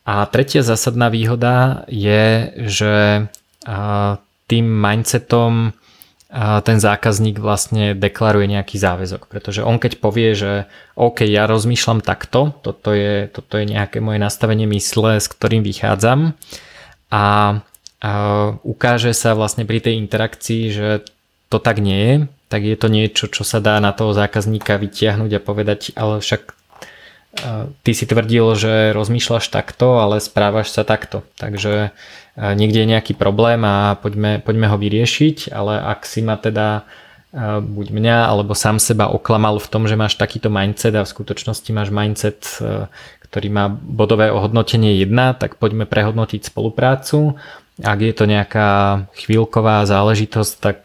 A tretia zásadná výhoda je, že tým mindsetom ten zákazník vlastne deklaruje nejaký záväzok, pretože on keď povie, že OK, ja rozmýšľam takto, toto je, toto je nejaké moje nastavenie mysle, s ktorým vychádzam a, a ukáže sa vlastne pri tej interakcii, že to tak nie je, tak je to niečo, čo sa dá na toho zákazníka vytiahnuť a povedať, ale však ty si tvrdil, že rozmýšľaš takto, ale správaš sa takto. Takže niekde je nejaký problém a poďme, poďme ho vyriešiť, ale ak si ma teda buď mňa alebo sám seba oklamal v tom, že máš takýto mindset a v skutočnosti máš mindset, ktorý má bodové ohodnotenie 1, tak poďme prehodnotiť spoluprácu. Ak je to nejaká chvíľková záležitosť, tak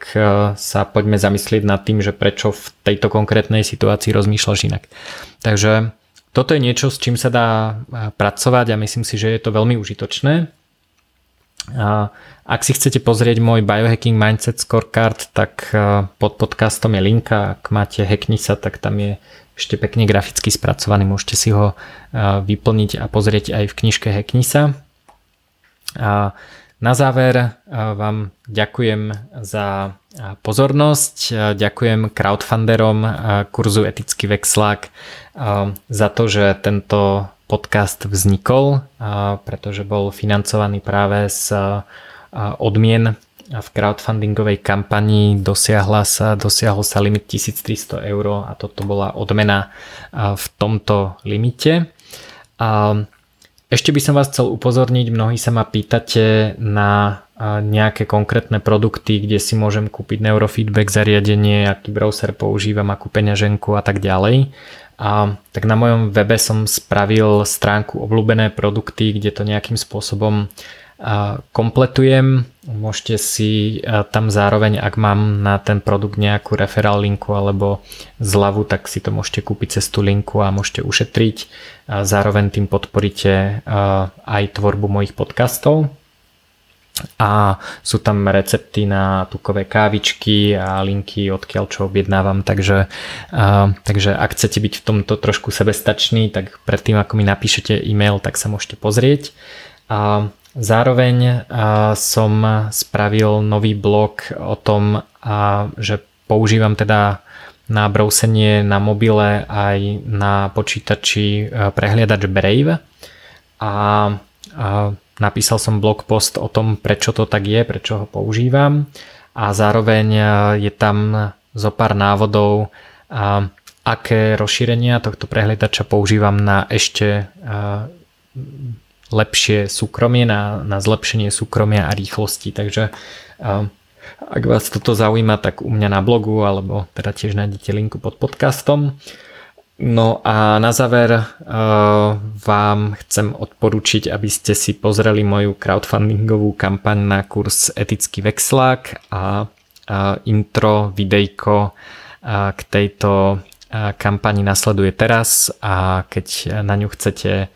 sa poďme zamyslieť nad tým, že prečo v tejto konkrétnej situácii rozmýšľaš inak. Takže toto je niečo, s čím sa dá pracovať a myslím si, že je to veľmi užitočné. Ak si chcete pozrieť môj Biohacking Mindset Scorecard, tak pod podcastom je linka. Ak máte Hackni sa, tak tam je ešte pekne graficky spracovaný. Môžete si ho vyplniť a pozrieť aj v knižke Hackni sa. A na záver vám ďakujem za pozornosť, ďakujem crowdfunderom kurzu Etický vexlák za to, že tento podcast vznikol, pretože bol financovaný práve z odmien v crowdfundingovej kampanii dosiahla sa, dosiahol sa limit 1300 eur a toto bola odmena v tomto limite. Ešte by som vás chcel upozorniť, mnohí sa ma pýtate na nejaké konkrétne produkty, kde si môžem kúpiť neurofeedback zariadenie, aký browser používam, akú peňaženku a tak ďalej. A tak na mojom webe som spravil stránku obľúbené produkty, kde to nejakým spôsobom kompletujem. Môžete si tam zároveň, ak mám na ten produkt nejakú referál linku alebo zľavu, tak si to môžete kúpiť cez tú linku a môžete ušetriť. Zároveň tým podporíte aj tvorbu mojich podcastov a sú tam recepty na tukové kávičky a linky odkiaľ čo objednávam, takže, takže ak chcete byť v tomto trošku sebestačný, tak predtým ako mi napíšete e-mail, tak sa môžete pozrieť. A zároveň som spravil nový blog o tom, že používam teda na brousenie na mobile aj na počítači prehliadač Brave. A Napísal som blog post o tom, prečo to tak je, prečo ho používam. A zároveň e, je tam zo pár návodov, aké rozšírenia tohto prehliadača používam na ešte e, lepšie súkromie, na, na zlepšenie súkromia a rýchlosti. Takže e, ak vás toto zaujíma, tak u mňa na blogu alebo teda tiež nájdete linku pod podcastom. No a na záver uh, vám chcem odporučiť, aby ste si pozreli moju crowdfundingovú kampaň na kurz Etický vexlák a, intro, videjko k tejto kampani nasleduje teraz a keď na ňu chcete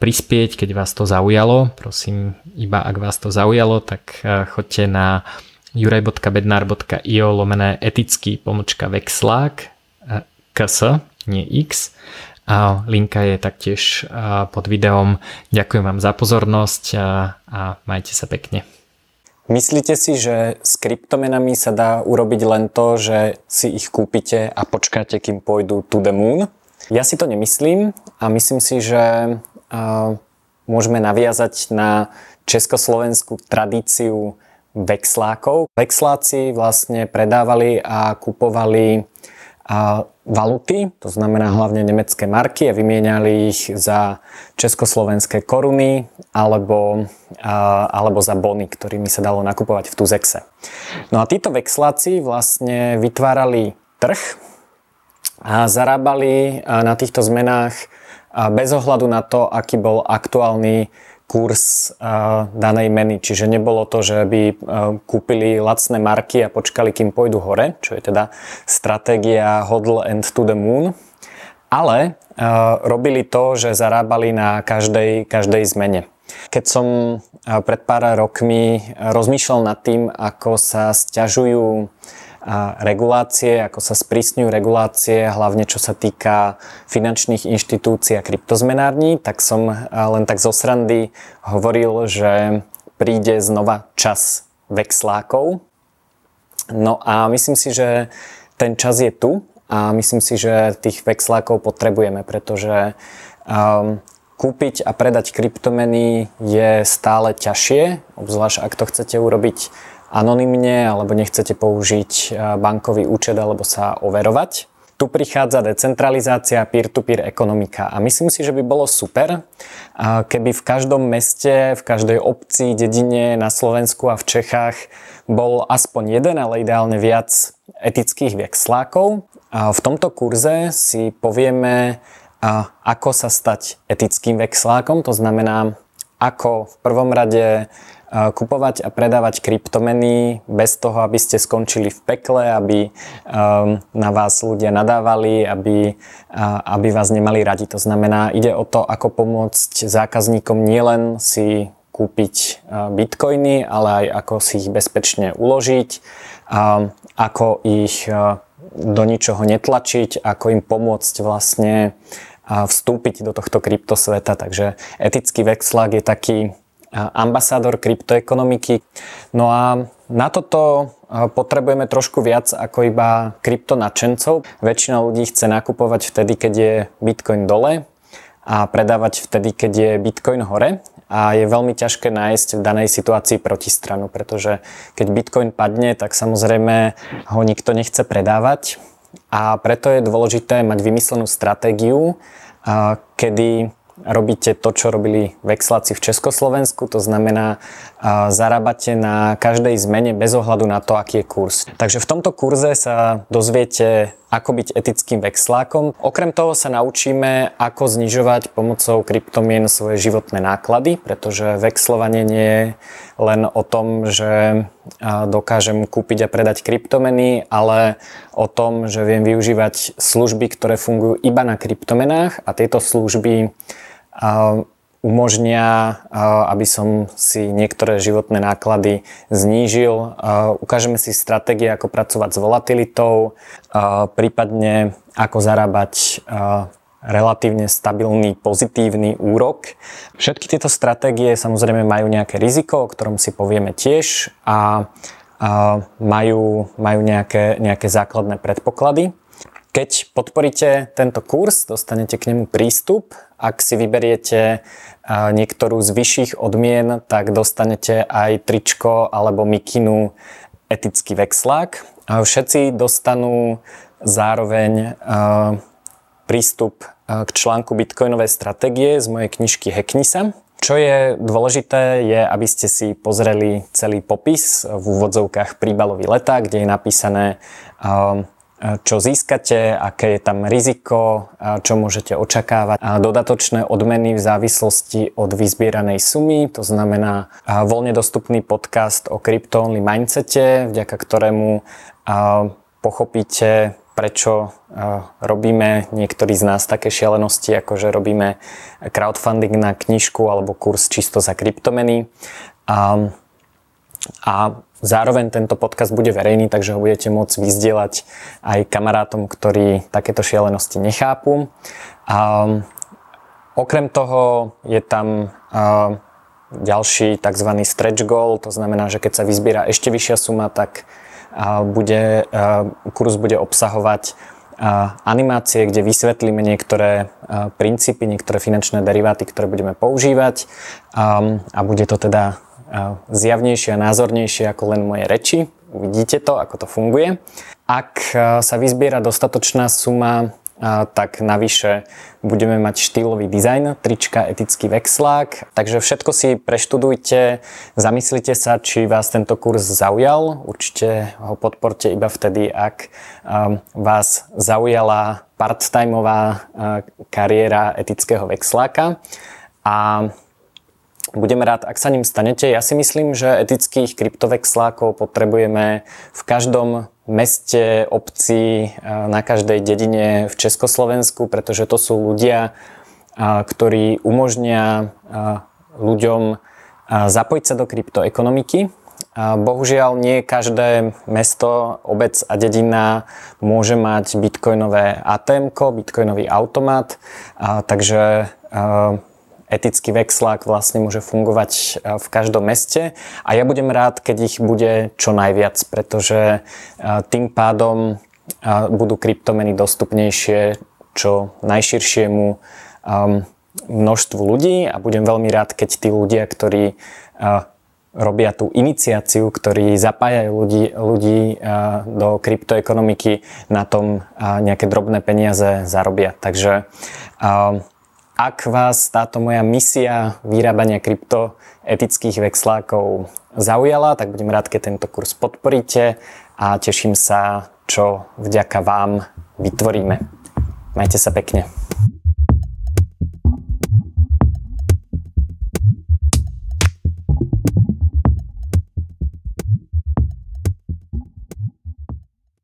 prispieť, keď vás to zaujalo, prosím, iba ak vás to zaujalo, tak choďte na juraj.bednar.io lomené etický pomočka vexlák ks nie X. A linka je taktiež pod videom. Ďakujem vám za pozornosť a, a majte sa pekne. Myslíte si, že s kryptomenami sa dá urobiť len to, že si ich kúpite a počkáte, kým pôjdu to the moon? Ja si to nemyslím a myslím si, že môžeme naviazať na československú tradíciu vexlákov. Vexláci vlastne predávali a kupovali a valuty, to znamená hlavne nemecké marky a vymieniali ich za československé koruny alebo, alebo za bony, ktorými sa dalo nakupovať v Tuzexe. No a títo vexláci vlastne vytvárali trh a zarábali na týchto zmenách bez ohľadu na to, aký bol aktuálny kurz danej meny. Čiže nebolo to, že by kúpili lacné marky a počkali, kým pôjdu hore, čo je teda stratégia hodl and to the moon, ale robili to, že zarábali na každej, každej zmene. Keď som pred pár rokmi rozmýšľal nad tým, ako sa stiažujú regulácie, ako sa sprísňujú regulácie, hlavne čo sa týka finančných inštitúcií a kryptozmenární, tak som len tak zo srandy hovoril, že príde znova čas vexlákov. No a myslím si, že ten čas je tu a myslím si, že tých vexlákov potrebujeme, pretože um, kúpiť a predať kryptomeny je stále ťažšie, obzvlášť ak to chcete urobiť anonymne alebo nechcete použiť e, bankový účet alebo sa overovať. Tu prichádza decentralizácia, peer-to-peer ekonomika a myslím si, že by bolo super, keby v každom meste, v každej obci, dedine na Slovensku a v Čechách bol aspoň jeden, ale ideálne viac etických vexlákov. V tomto kurze si povieme, a ako sa stať etickým vexlákom, to znamená, ako v prvom rade kupovať a predávať kryptomeny bez toho, aby ste skončili v pekle, aby um, na vás ľudia nadávali, aby, aby vás nemali radi. To znamená, ide o to, ako pomôcť zákazníkom nielen si kúpiť bitcoiny, ale aj ako si ich bezpečne uložiť, ako ich do ničoho netlačiť, ako im pomôcť vlastne vstúpiť do tohto kryptosveta. Takže etický vexlák je taký ambasádor kryptoekonomiky. No a na toto potrebujeme trošku viac ako iba kryptonačencov. Väčšina ľudí chce nakupovať vtedy, keď je Bitcoin dole a predávať vtedy, keď je Bitcoin hore. A je veľmi ťažké nájsť v danej situácii protistranu, pretože keď Bitcoin padne, tak samozrejme ho nikto nechce predávať. A preto je dôležité mať vymyslenú stratégiu, kedy robíte to, čo robili vexláci v Československu, to znamená zarábate na každej zmene bez ohľadu na to, aký je kurz. Takže v tomto kurze sa dozviete, ako byť etickým vexlákom. Okrem toho sa naučíme, ako znižovať pomocou kryptomien svoje životné náklady, pretože vexlovanie nie je len o tom, že dokážem kúpiť a predať kryptomeny, ale o tom, že viem využívať služby, ktoré fungujú iba na kryptomenách a tieto služby umožnia, aby som si niektoré životné náklady znížil. Ukážeme si stratégie, ako pracovať s volatilitou, prípadne ako zarábať relatívne stabilný pozitívny úrok. Všetky tieto stratégie samozrejme majú nejaké riziko, o ktorom si povieme tiež a, majú, majú nejaké, nejaké základné predpoklady. Keď podporíte tento kurz, dostanete k nemu prístup. Ak si vyberiete niektorú z vyšších odmien, tak dostanete aj tričko alebo mikinu etický vexlák. Všetci dostanú zároveň prístup k článku Bitcoinovej stratégie z mojej knižky Hackni sa. Čo je dôležité, je, aby ste si pozreli celý popis v úvodzovkách príbalový leta, kde je napísané čo získate, aké je tam riziko, čo môžete očakávať. A dodatočné odmeny v závislosti od vyzbieranej sumy, to znamená voľne dostupný podcast o crypto-only mindsete, vďaka ktorému pochopíte, prečo robíme niektorí z nás také šialenosti, ako že robíme crowdfunding na knižku alebo kurz čisto za kryptomeny. A zároveň tento podcast bude verejný, takže ho budete môcť vyzdieľať aj kamarátom, ktorí takéto šialenosti nechápu. A okrem toho je tam a, ďalší tzv. stretch goal, to znamená, že keď sa vyzbiera ešte vyššia suma, tak a, bude, a, kurz bude obsahovať animácie, kde vysvetlíme niektoré princípy, niektoré finančné deriváty, ktoré budeme používať a bude to teda zjavnejšie a názornejšie ako len moje reči. Uvidíte to, ako to funguje. Ak sa vyzbiera dostatočná suma, tak navyše budeme mať štýlový dizajn, trička, etický vexlák. Takže všetko si preštudujte, zamyslite sa, či vás tento kurz zaujal. Určite ho podporte iba vtedy, ak vás zaujala part-timeová kariéra etického vexláka. A budem rád, ak sa ním stanete. Ja si myslím, že etických kryptovexlákov potrebujeme v každom meste, obci, na každej dedine v Československu, pretože to sú ľudia, ktorí umožnia ľuďom zapojiť sa do kryptoekonomiky. Bohužiaľ nie každé mesto, obec a dedina môže mať bitcoinové ATM, bitcoinový automat, takže etický vexlák vlastne môže fungovať v každom meste a ja budem rád, keď ich bude čo najviac, pretože tým pádom budú kryptomeny dostupnejšie čo najširšiemu množstvu ľudí a budem veľmi rád, keď tí ľudia, ktorí robia tú iniciáciu, ktorí zapájajú ľudí, ľudí do kryptoekonomiky, na tom nejaké drobné peniaze zarobia. Takže ak vás táto moja misia vyrábania kryptoetických vexlákov zaujala, tak budem rád, keď tento kurz podporíte a teším sa, čo vďaka vám vytvoríme. Majte sa pekne.